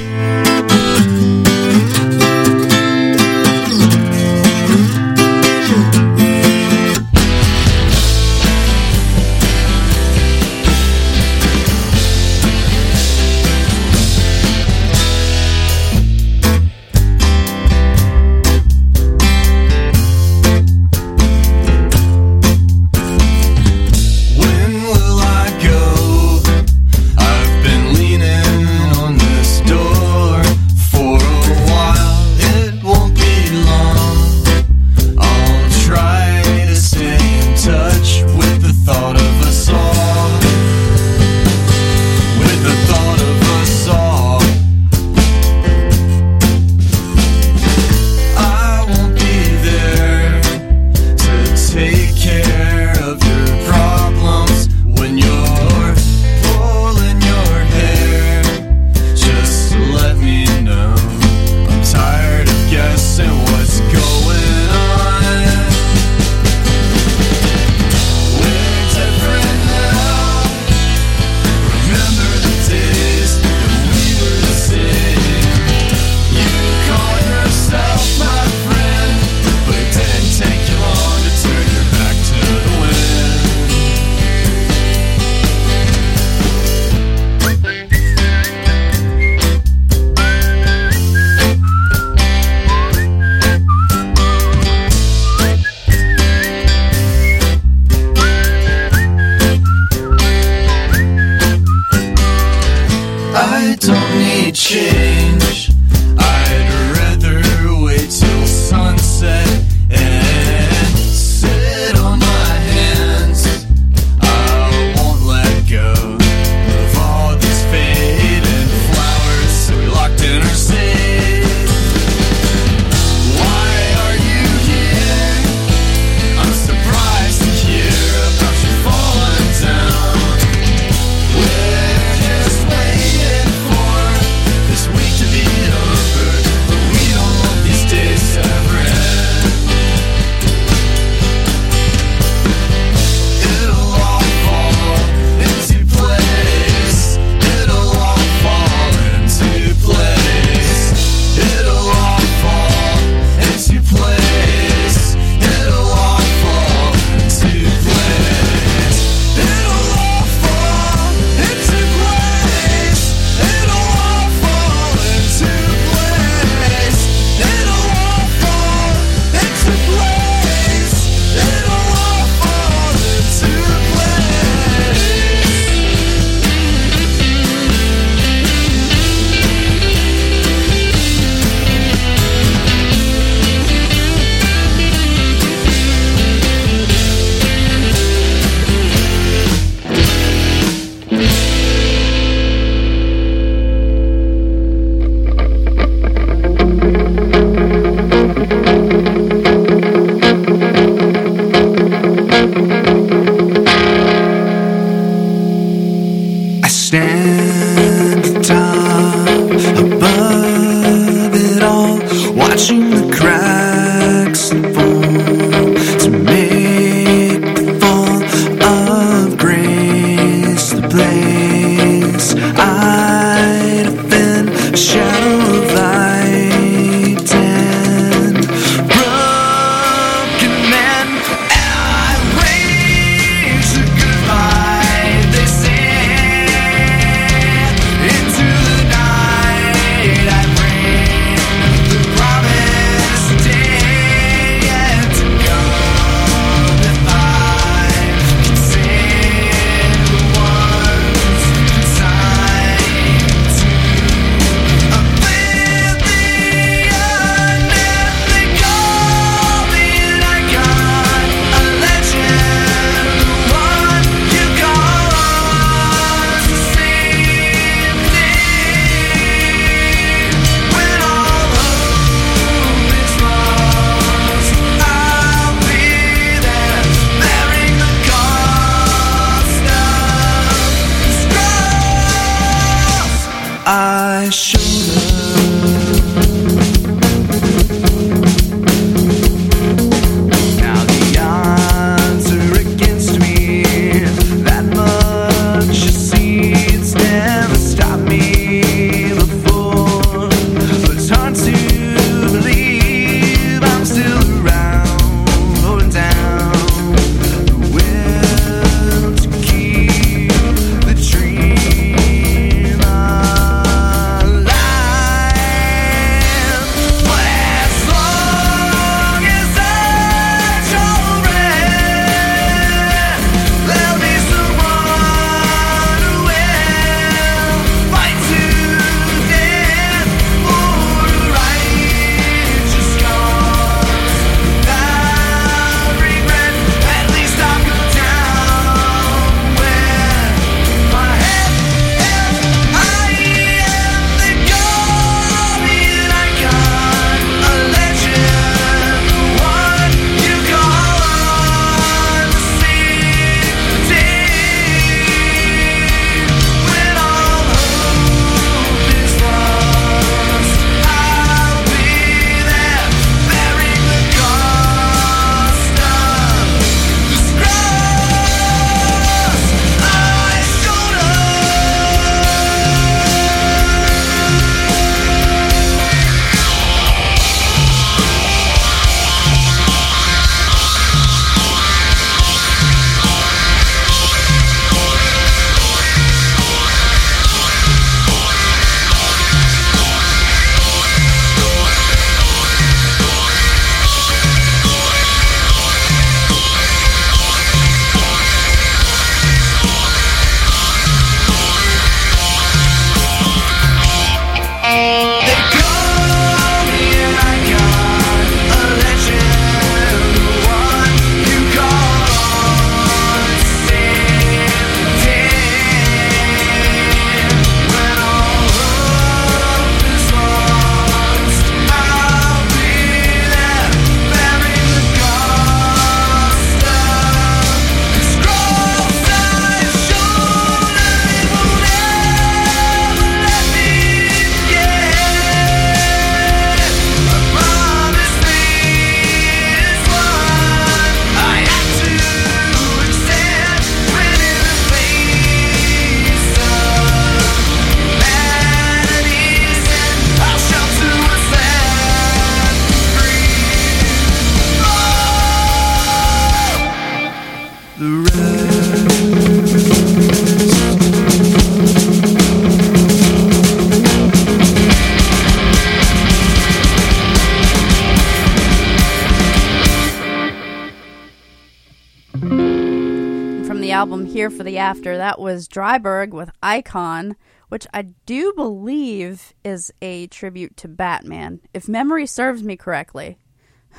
Dreiberg with Icon, which I do believe is a tribute to Batman, if memory serves me correctly.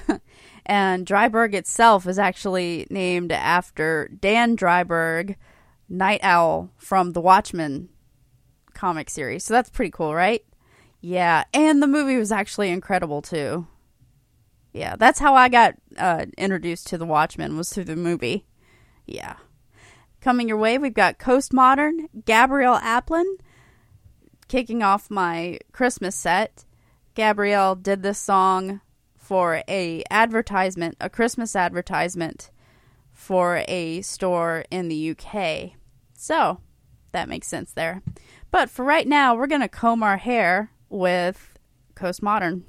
(laughs) and Dreiberg itself is actually named after Dan Dreiberg, Nite Owl from the Watchmen comic series. So that's pretty cool, right? Yeah, and the movie was actually incredible too. Yeah, that's how I got uh, introduced to the Watchmen was through the movie. Yeah. Coming your way, we've got Coast Modern, Gabrielle Aplin, kicking off my Christmas set. Gabrielle did this song for a advertisement, a Christmas advertisement for a store in the UK. So, that makes sense there. But for right now, we're going to comb our hair with Coast Modern.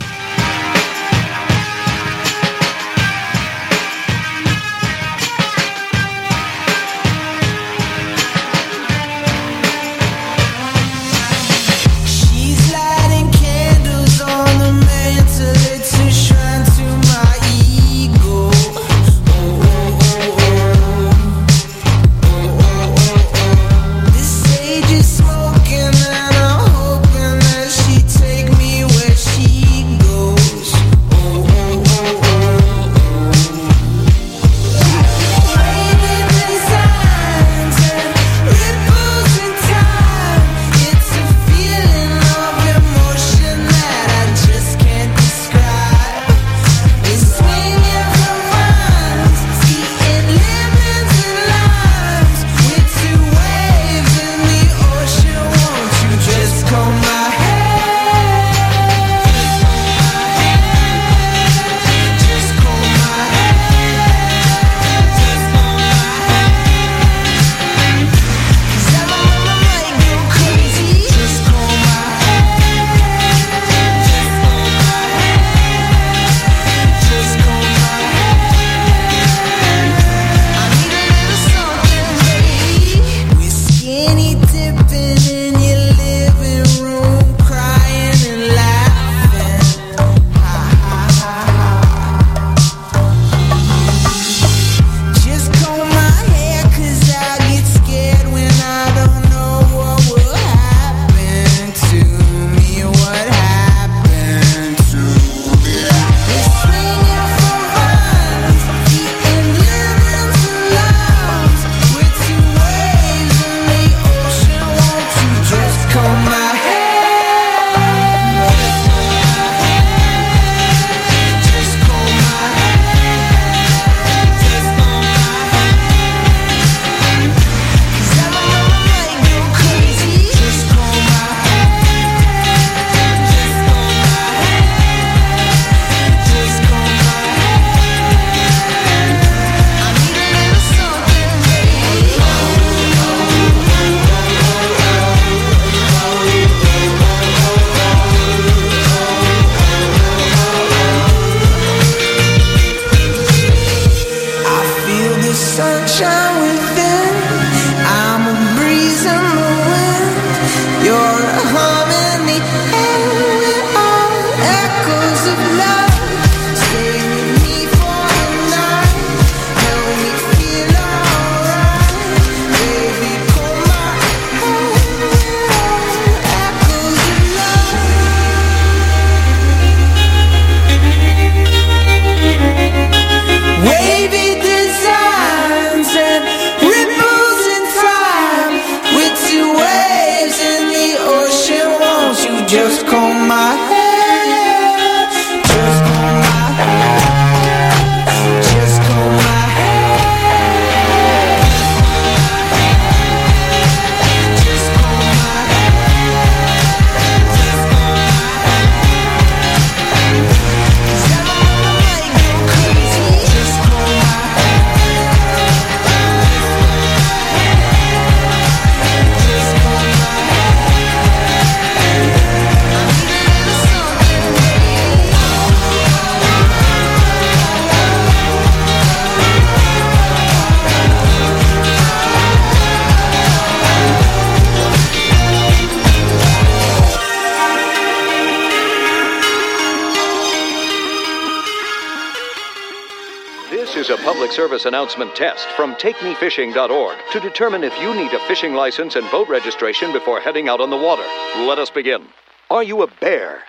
Service announcement test from TakeMeFishing.org to determine if you need a fishing license and boat registration before heading out on the water. Let us begin. Are you a bear?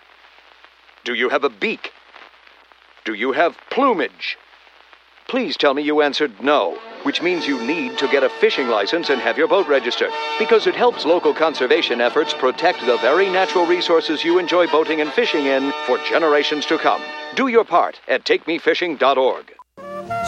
Do you have a beak? Do you have plumage? Please tell me you answered no, which means you need to get a fishing license and have your boat registered, because it helps local conservation efforts protect the very natural resources you enjoy boating and fishing in for generations to come. Do your part at TakeMeFishing.org.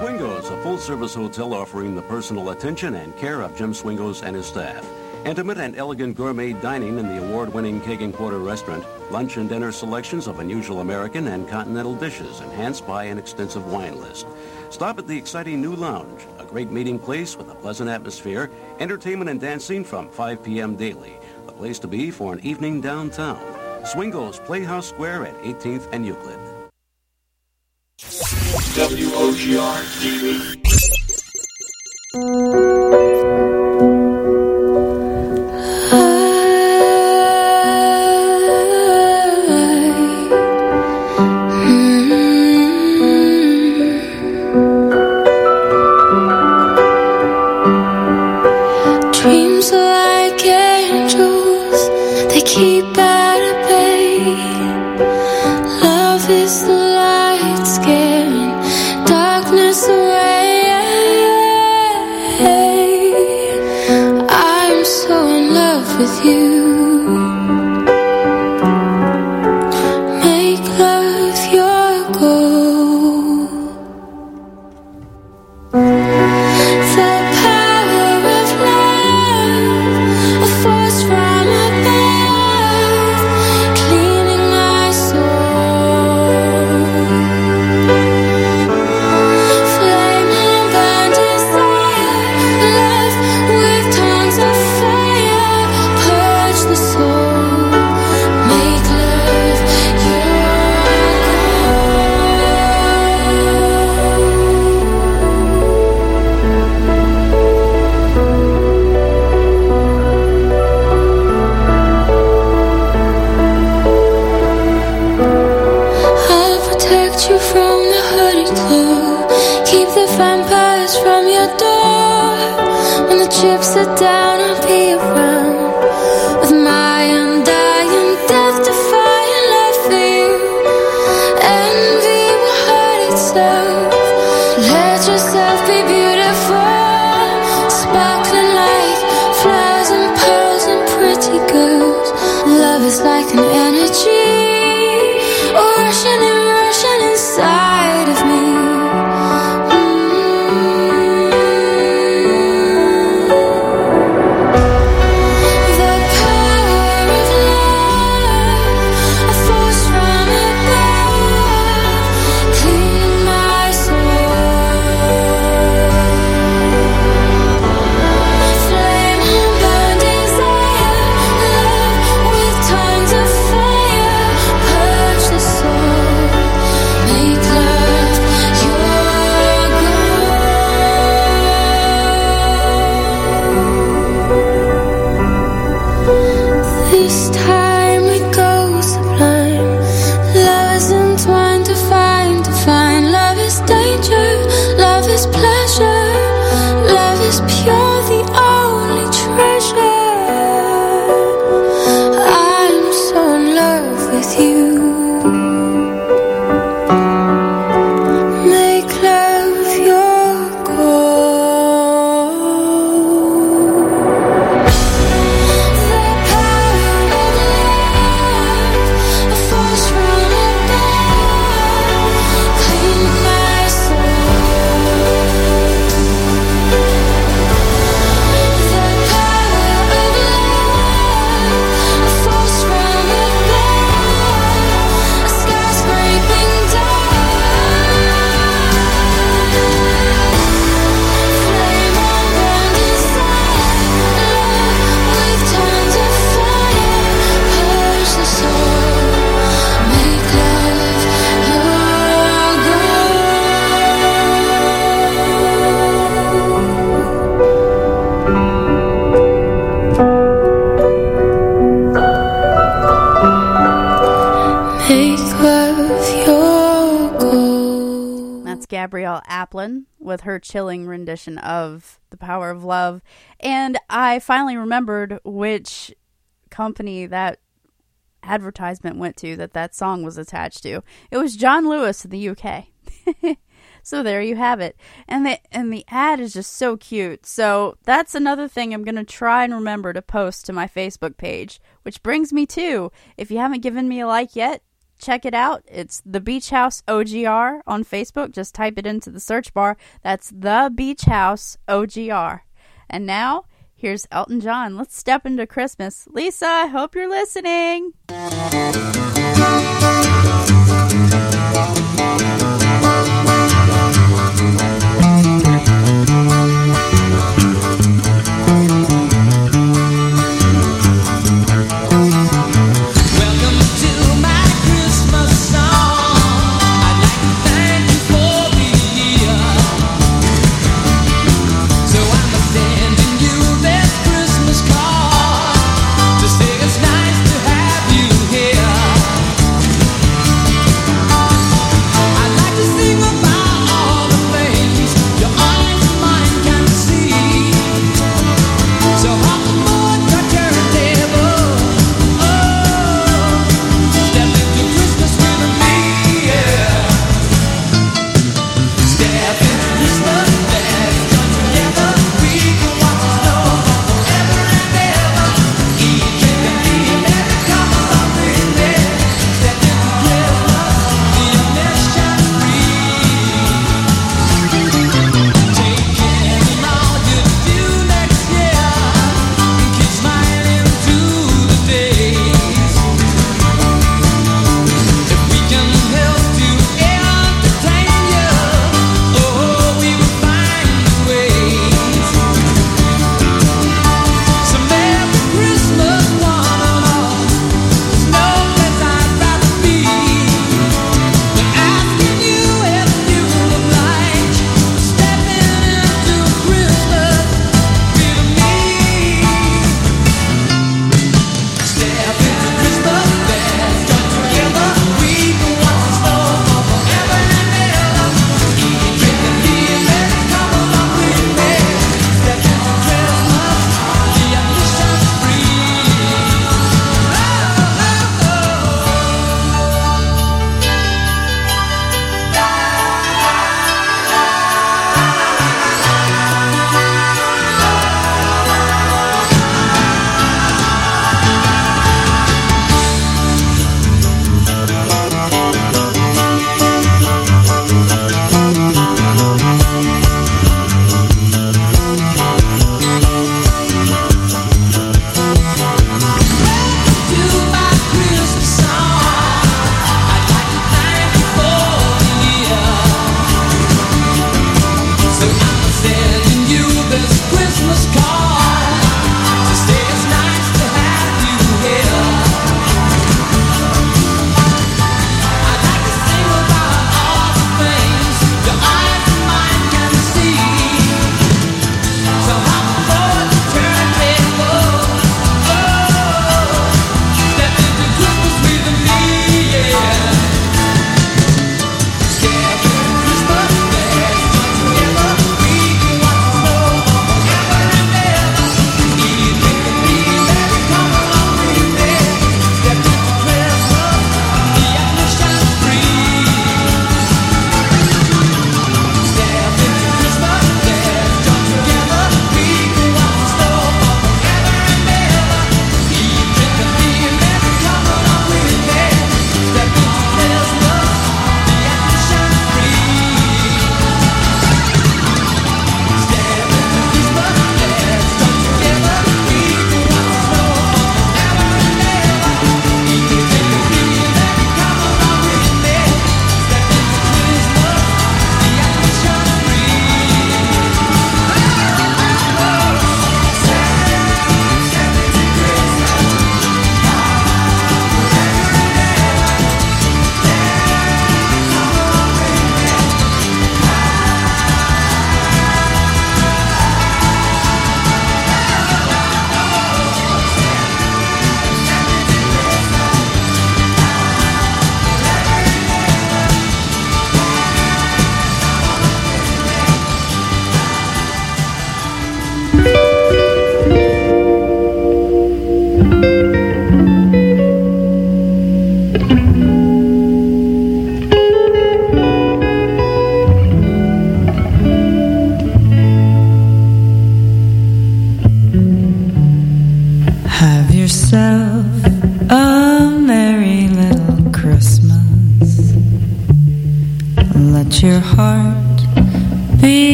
Swingos, a full service hotel offering the personal attention and care of Jim Swingos and his staff. Intimate and elegant gourmet dining in the award winning Keg and Quarter restaurant. Lunch and dinner selections of unusual American and continental dishes, enhanced by an extensive wine list. Stop at the exciting new lounge, a great meeting place with a pleasant atmosphere, entertainment and dancing from 5 p.m. daily. The place to be for an evening downtown. Swingos Playhouse Square at 18th and Euclid. TV. Finally remembered which company that advertisement went to that that song was attached to. It was John Lewis in the UK. (laughs) so there you have it. And the and the ad is just so cute. So that's another thing I'm going to try and remember to post to my Facebook page, which brings me to if you haven't given me a like yet, check it out. It's the Beach House OGR on Facebook. Just type it into the search bar. That's the Beach House OGR. And now, here's Elton John. Let's step into Christmas. Lisa, I hope you're listening.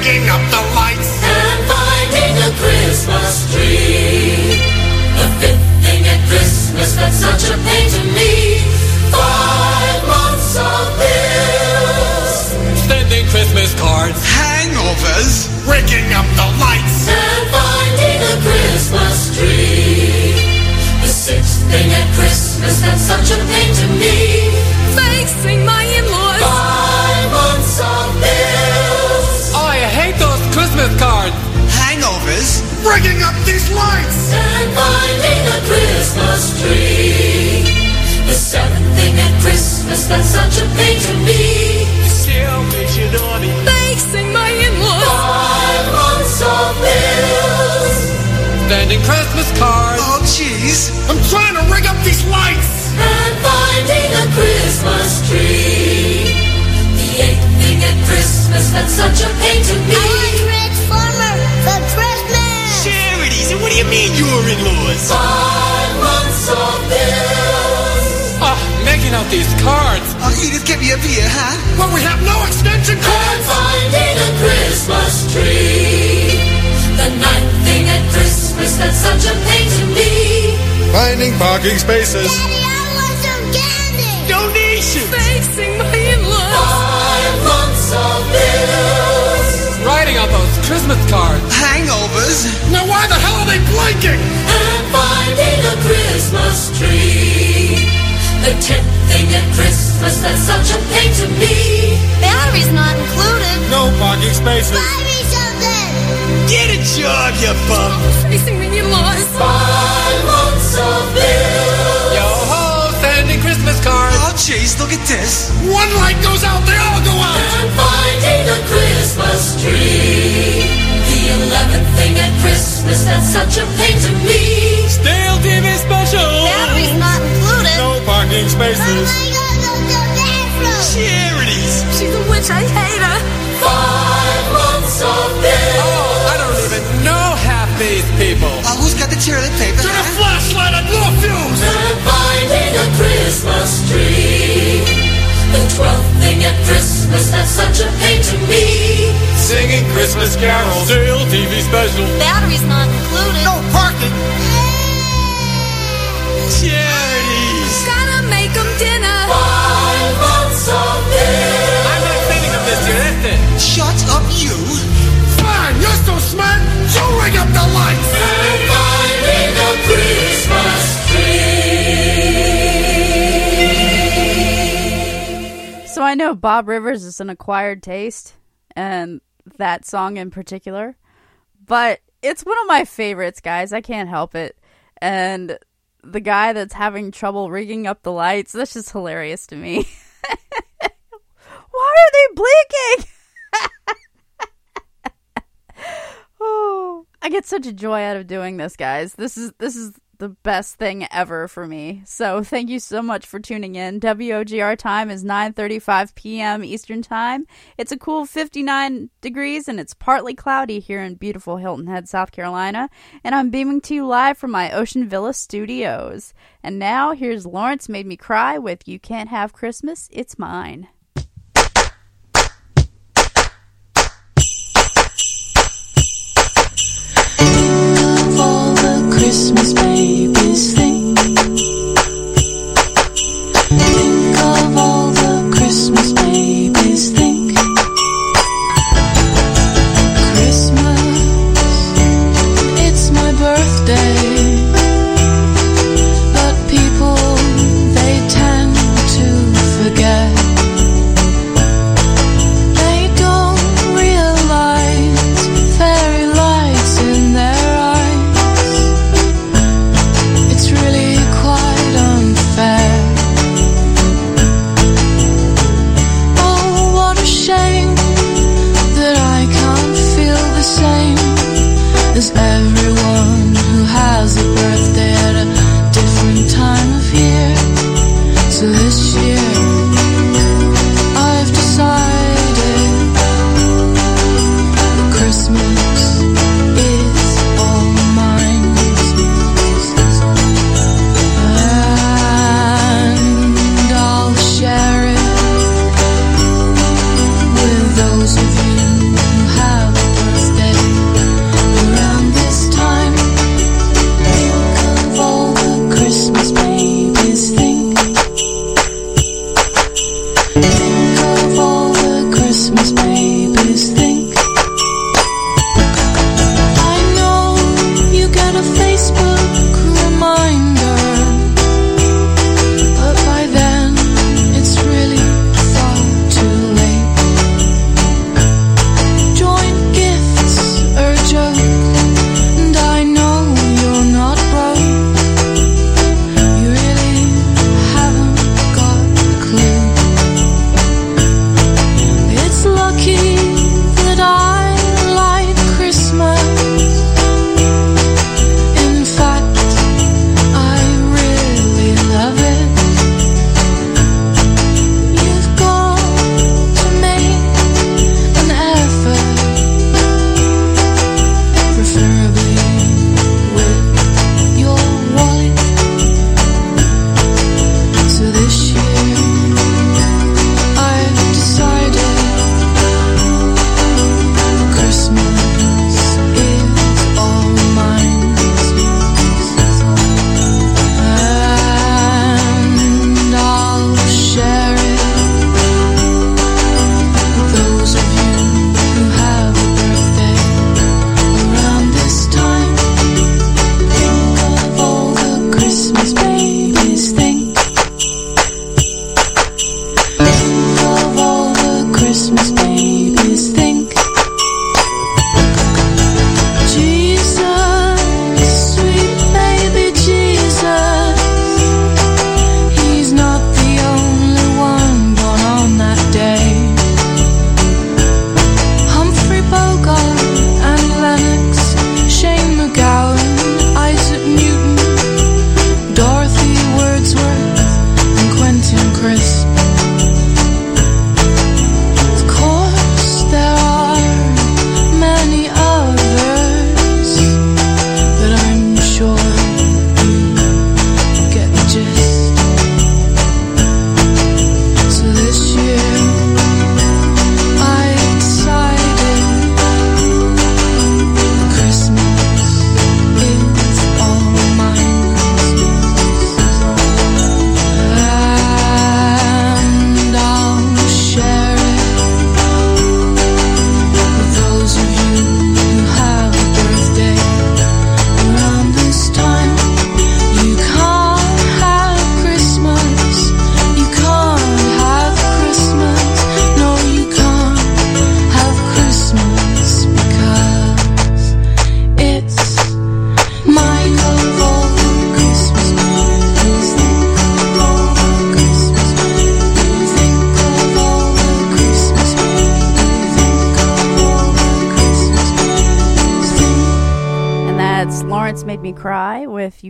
picking up the lights and finding a Christmas tree. The fifth thing at Christmas that's such a pain to me. Five months of bills, sending Christmas cards, hangovers, rigging up the lights and finding a Christmas tree. The sixth thing at Christmas that's such a pain. is rigging up these lights and finding a Christmas tree. The seventh thing at Christmas that's such a pain to me. Still pictured on it. Facing my inwards. Five months of bills. Vending Christmas cards. Oh, jeez. I'm trying to rig up these lights. And finding a Christmas tree. The eighth thing at Christmas that's such a pain to me. you mean you in Five months of bills. Oh, ah, making out these cards. Oh, Edith, give me a beer, huh? Well, we have no extension cords. And finding a Christmas tree. The ninth thing at Christmas that's such a pain to me. Finding parking spaces. Daddy, I want some candy. Donations. Facing my in-laws. Five months of bills. Writing out those Christmas cards. Hangovers. Now why the hell are they blinking? And finding a Christmas tree. The tenth thing at Christmas that's such a pain to me. Batteries not included. No parking spaces. Buy me something. Get a job, you bum. Oh, facing the in-laws. Five months of bills. Yo ho, sending Christmas cards. Oh, jeez, look at this. One light goes out, they all go out. And finding a Christmas tree. The eleventh thing at Christmas that's such a pain to me. Stale TV special. Batteries not included. No parking spaces. Oh my God, no, no, Charities. She's a witch, I hate her. Five months of bills. Oh, I don't even know half these people. Uh, who's got the toilet paper? Get a flashlight and more fuse. And finding a Christmas tree. The twelfth thing at Christmas that's such a pain to me. Singing Christmas carols. Stale TV special. Batteries not included. No parking. Charities. Gotta make 'em dinner. Five months of bills. I'm not sending them this year, that's it. Shut up, you. Fine, you're so smart. You ring up the lights. I know Bob Rivers is an acquired taste, and that song in particular, but it's one of my favorites, guys. I can't help it. And the guy that's having trouble rigging up the lights, that's just hilarious to me. (laughs) Why are they blinking? (laughs) oh, I get such a joy out of doing this, guys. This is this is the best thing ever for me. So thank you so much for tuning in. WOGR time is 9:35 p.m. Eastern Time. It's a cool 59 degrees and it's partly cloudy here in beautiful Hilton Head, South Carolina, and I'm beaming to you live from my Ocean Villa studios. And now here's Lawrence made me cry with You Can't Have Christmas, It's Mine. Christmas babies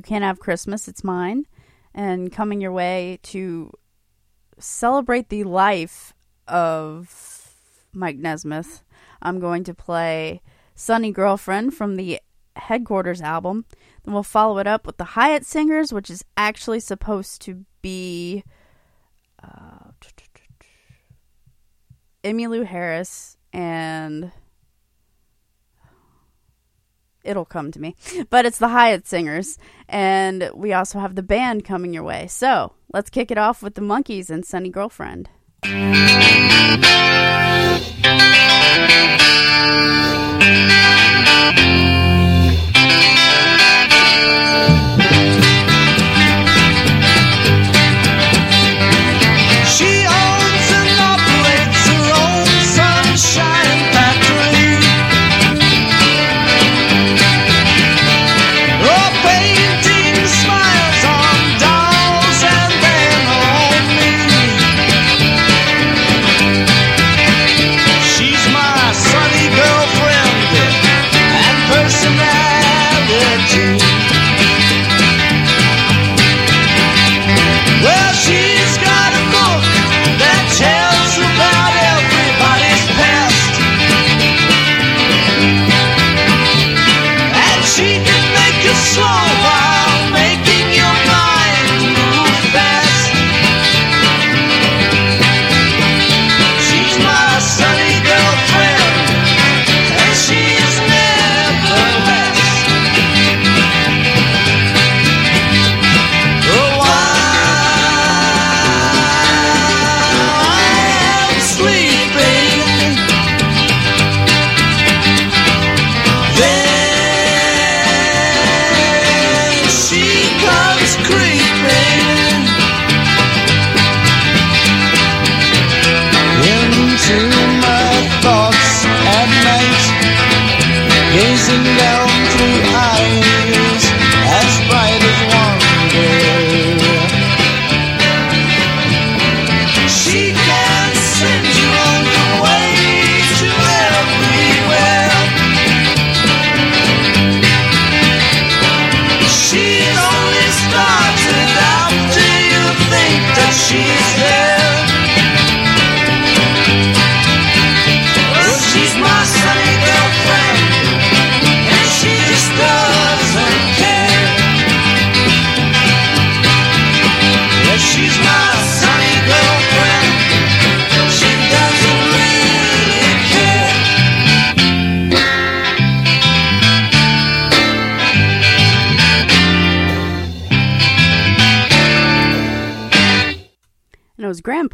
You Can't Have Christmas, It's Mine. And coming your way to celebrate the life of Mike Nesmith, I'm going to play Sunny Girlfriend from the Headquarters album. Then we'll follow it up with the Hyatt Singers, which is actually supposed to be uh, (tsk) Emmylou Harris and it'll come to me. But it's the Hyatt Singers, and we also have the band coming your way. So let's kick it off with the Monkees and Sunny Girlfriend.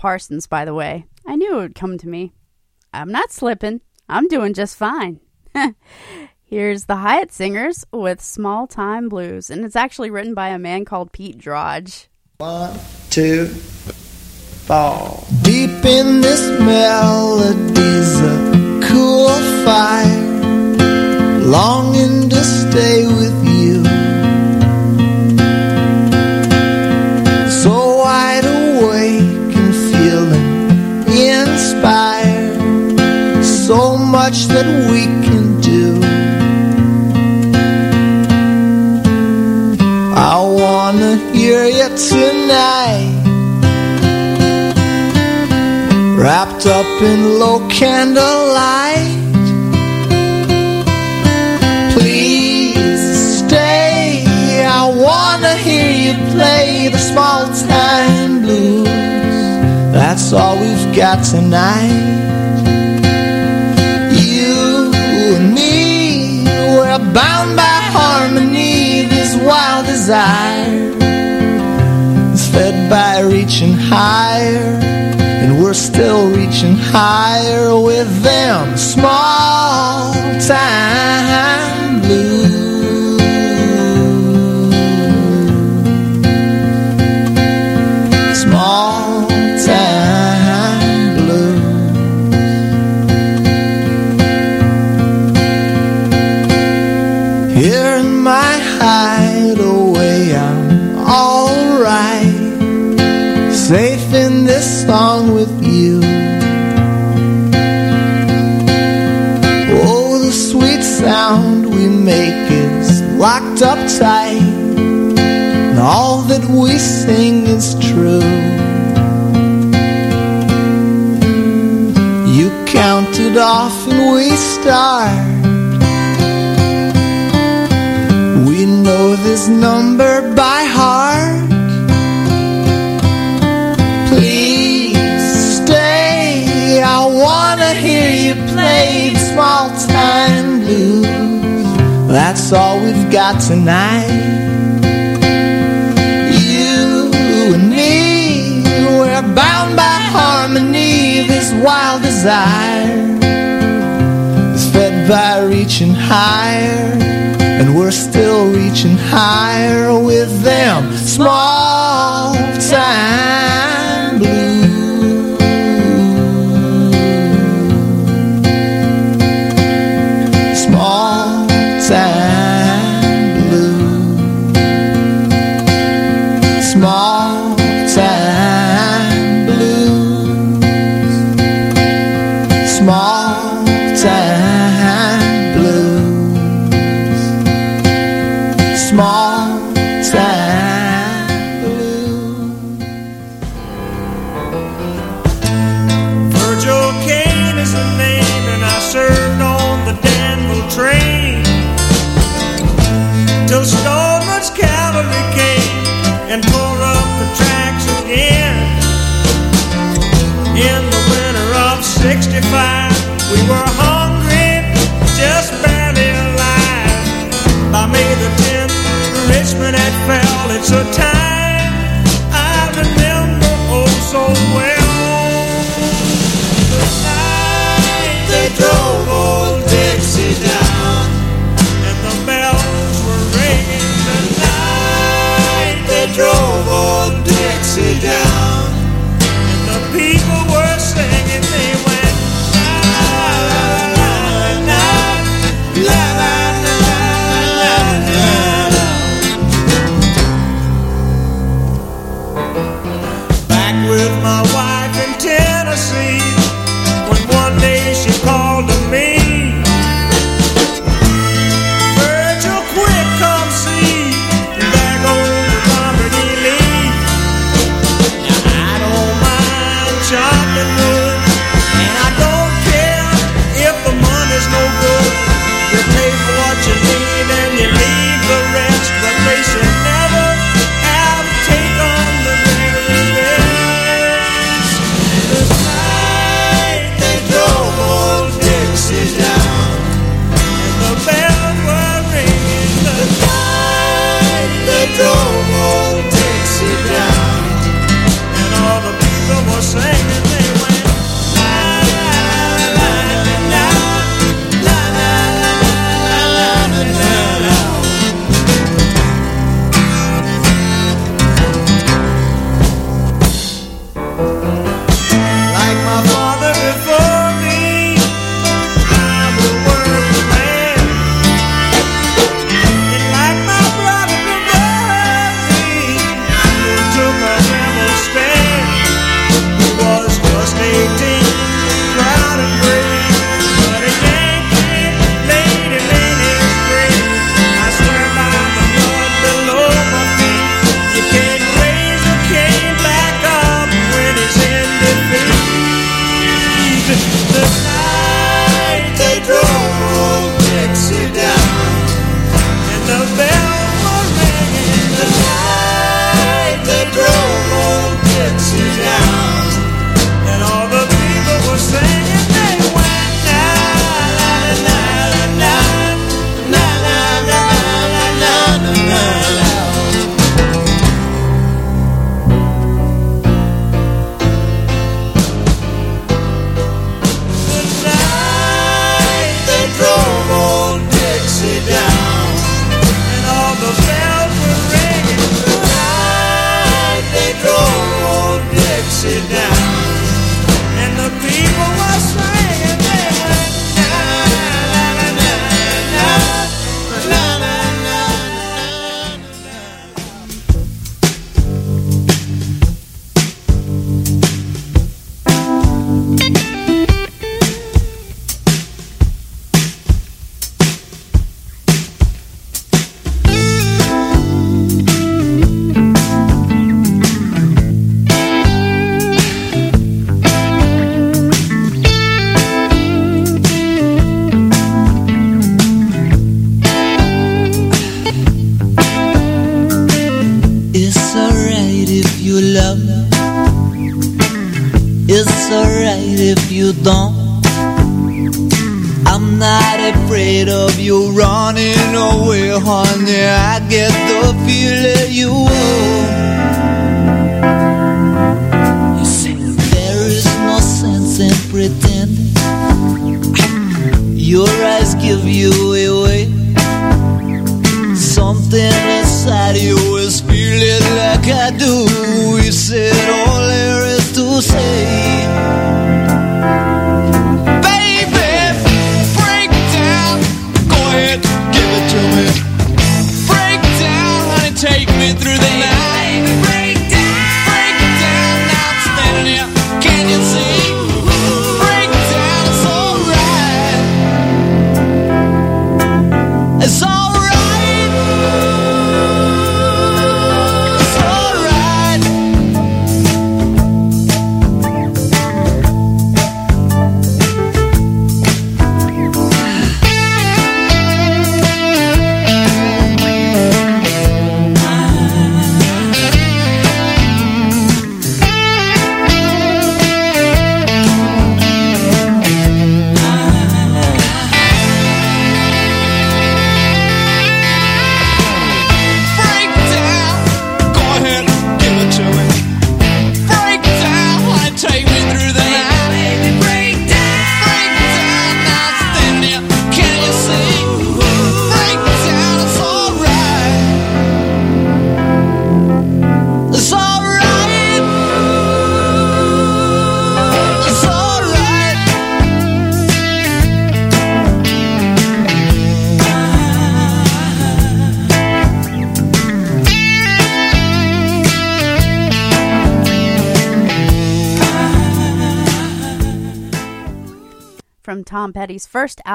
Parsons, by the way. I knew it would come to me. I'm not slipping. I'm doing just fine. (laughs) Here's the Hyatt Singers with Small Time Blues, and it's actually written by a man called Pete Droge. One, two, four. Deep in this melody's a cool fire, longing to stay with you. Inspired, so much that we can do. I wanna hear you tonight. Wrapped up in low candlelight. Please stay. I wanna hear you play the small time blues. That's all we've got tonight. You and me, we're bound by harmony. This wild desire is fed by reaching higher, and we're still reaching higher with them small time everything is true. You counted off and we start. We know this number by heart. Please stay. I wanna hear you play small time blues. That's all we've got tonight. bound by harmony this wild desire is fed by reaching higher and we're still reaching higher with them. Small time.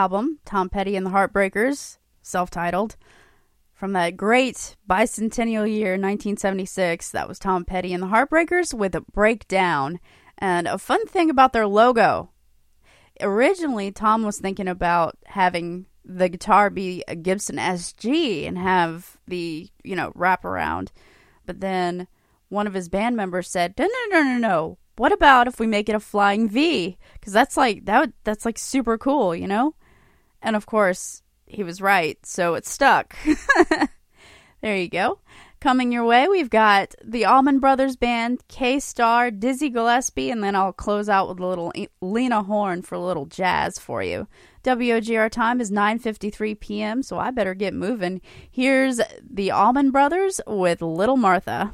Album, Tom Petty and the Heartbreakers, self titled. From that great bicentennial year, 1976, that was Tom Petty and the Heartbreakers with a breakdown. And a fun thing about their logo originally, Tom was thinking about having the guitar be a Gibson SG and have the, you know, wrap around. But then one of his band members said, no, no, no, no, no. What about if we make it a flying V? Because that's like, that that's like super cool, you know? And of course, he was right, so it stuck. (laughs) there you go. Coming your way, we've got the Allman Brothers Band, K Star, Dizzy Gillespie, and then I'll close out with a little Lena Horne for a little jazz for you. WOGR time is 9:53 p.m., so I better get moving. Here's the Allman Brothers with Little Martha.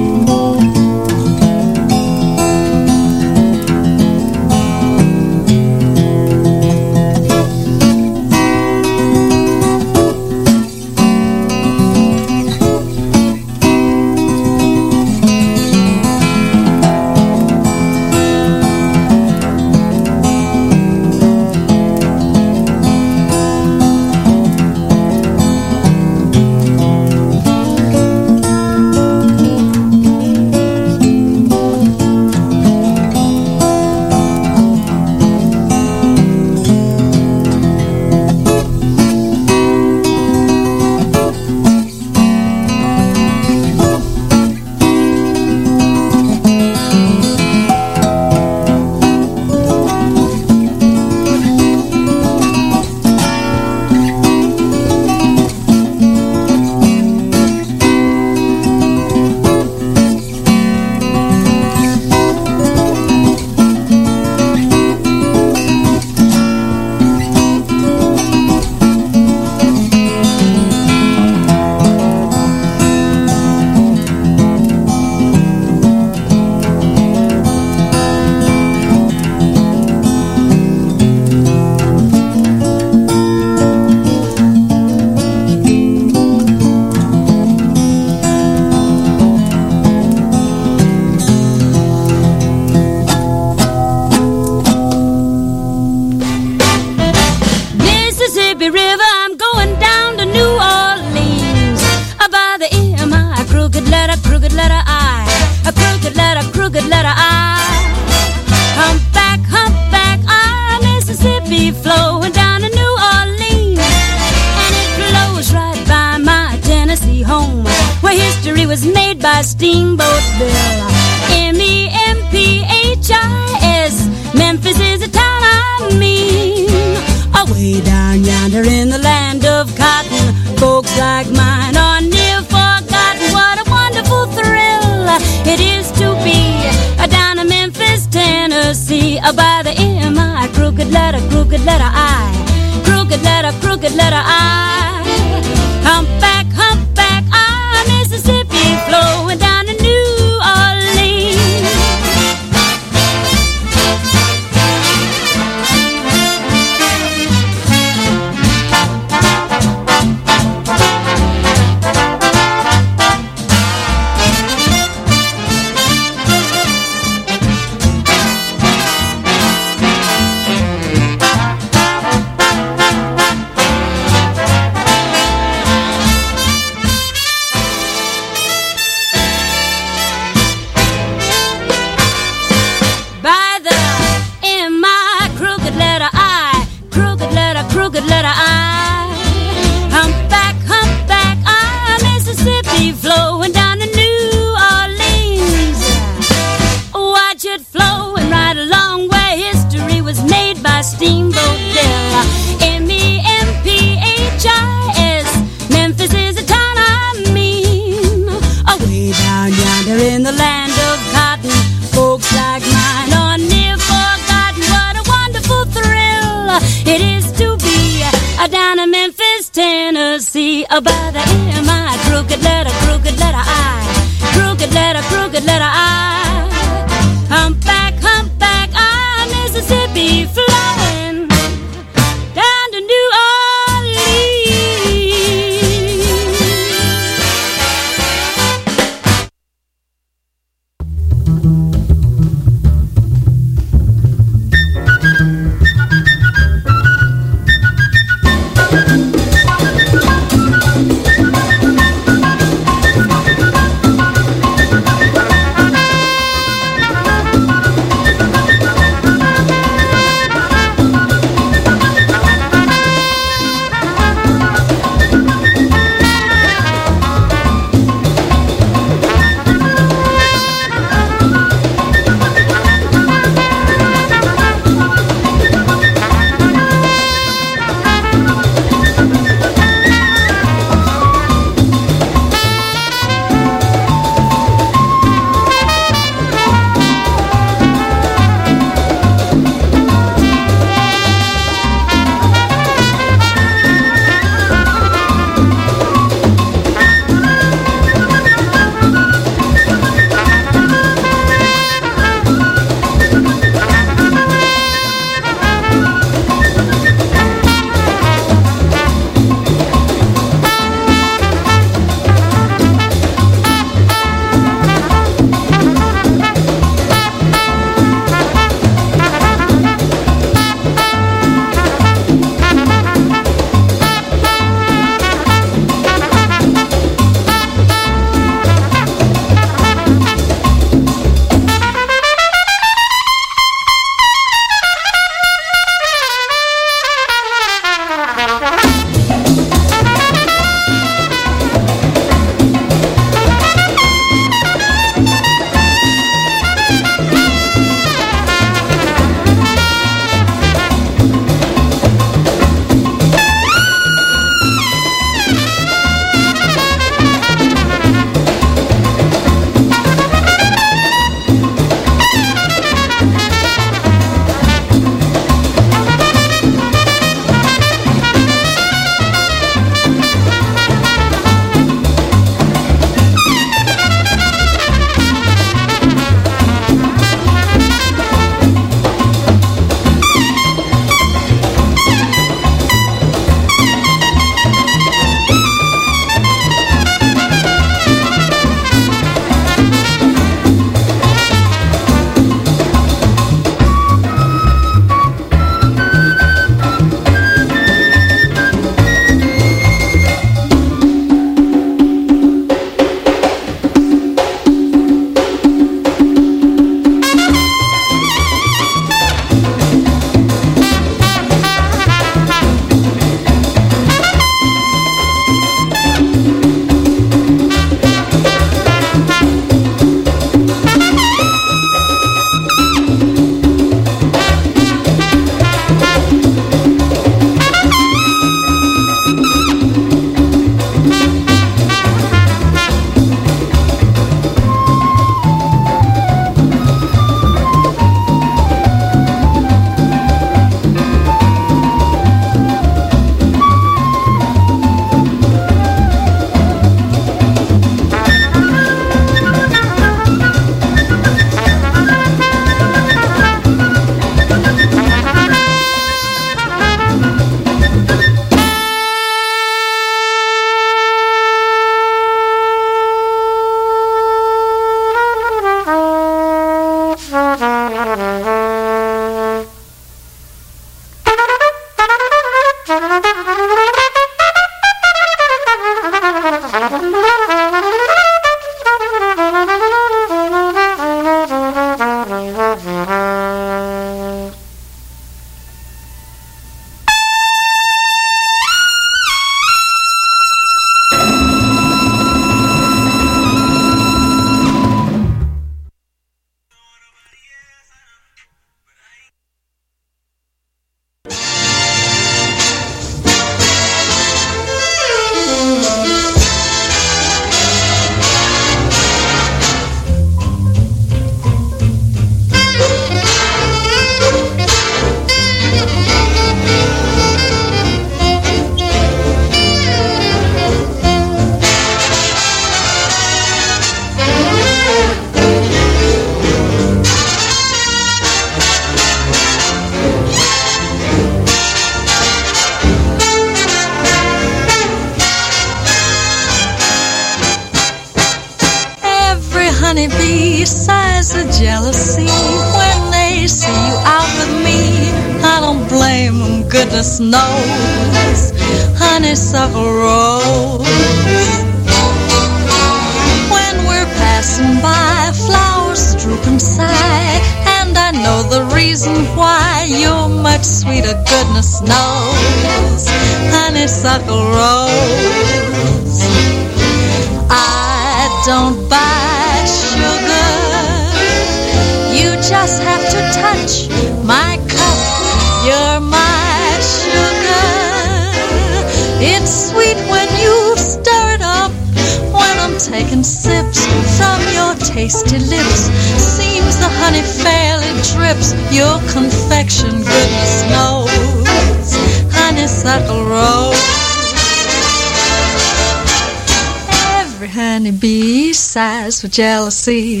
Jealousy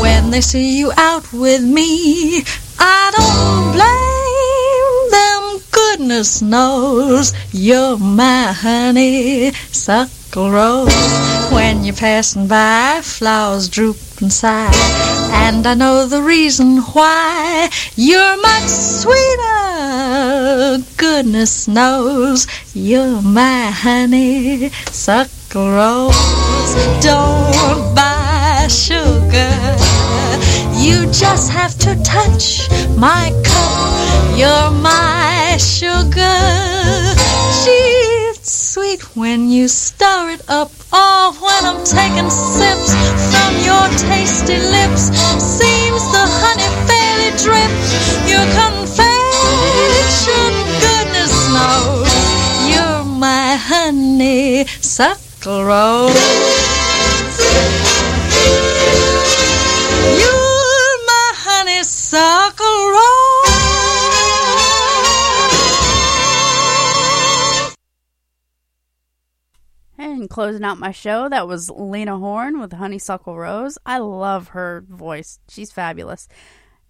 when they see you out with me. I don't blame them, goodness knows you're my honey, honeysuckle rose. When you're passing by, flowers droop and sigh, and I know the reason why. You're much sweeter, goodness knows you're my honey, honeysuckle rose. Don't buy sugar. You just have to touch my cup. You're my sugar. She's sweet when you stir it up. Oh, when I'm taking sips from your tasty lips. Seems the honey fairly drips. Your confection, goodness knows. You're my honeysuckle rose. Honeysuckle rose. And closing out my show, that was Lena Horne with Honeysuckle Rose. I love her voice. She's fabulous.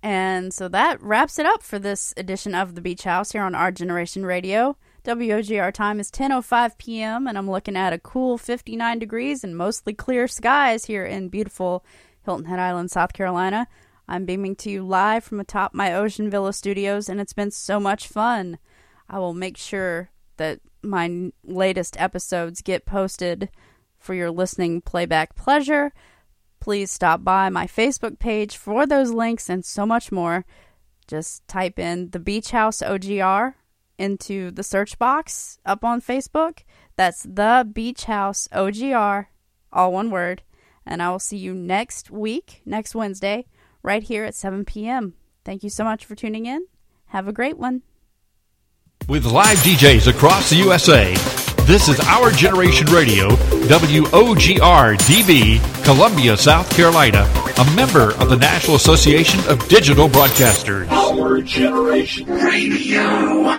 And so that wraps it up for this edition of The Beach House here on Our Generation Radio. WOGR time is 10:05 p.m. and I'm looking at a cool 59 degrees and mostly clear skies here in beautiful Hilton Head Island, South Carolina. I'm beaming to you live from atop my Ocean Villa studios and it's been so much fun. I will make sure that my latest episodes get posted for your listening playback pleasure. Please stop by my Facebook page for those links and so much more. Just type in the Beach House OGR into the search box up on Facebook. That's the Beach House OGR, all one word. And I will see you next week, next Wednesday, right here at 7 p.m. Thank you so much for tuning in. Have a great one. With live DJs across the USA, this is Our Generation Radio, WOGR DB, Columbia, South Carolina, a member of the National Association of Digital Broadcasters. Our Generation Radio.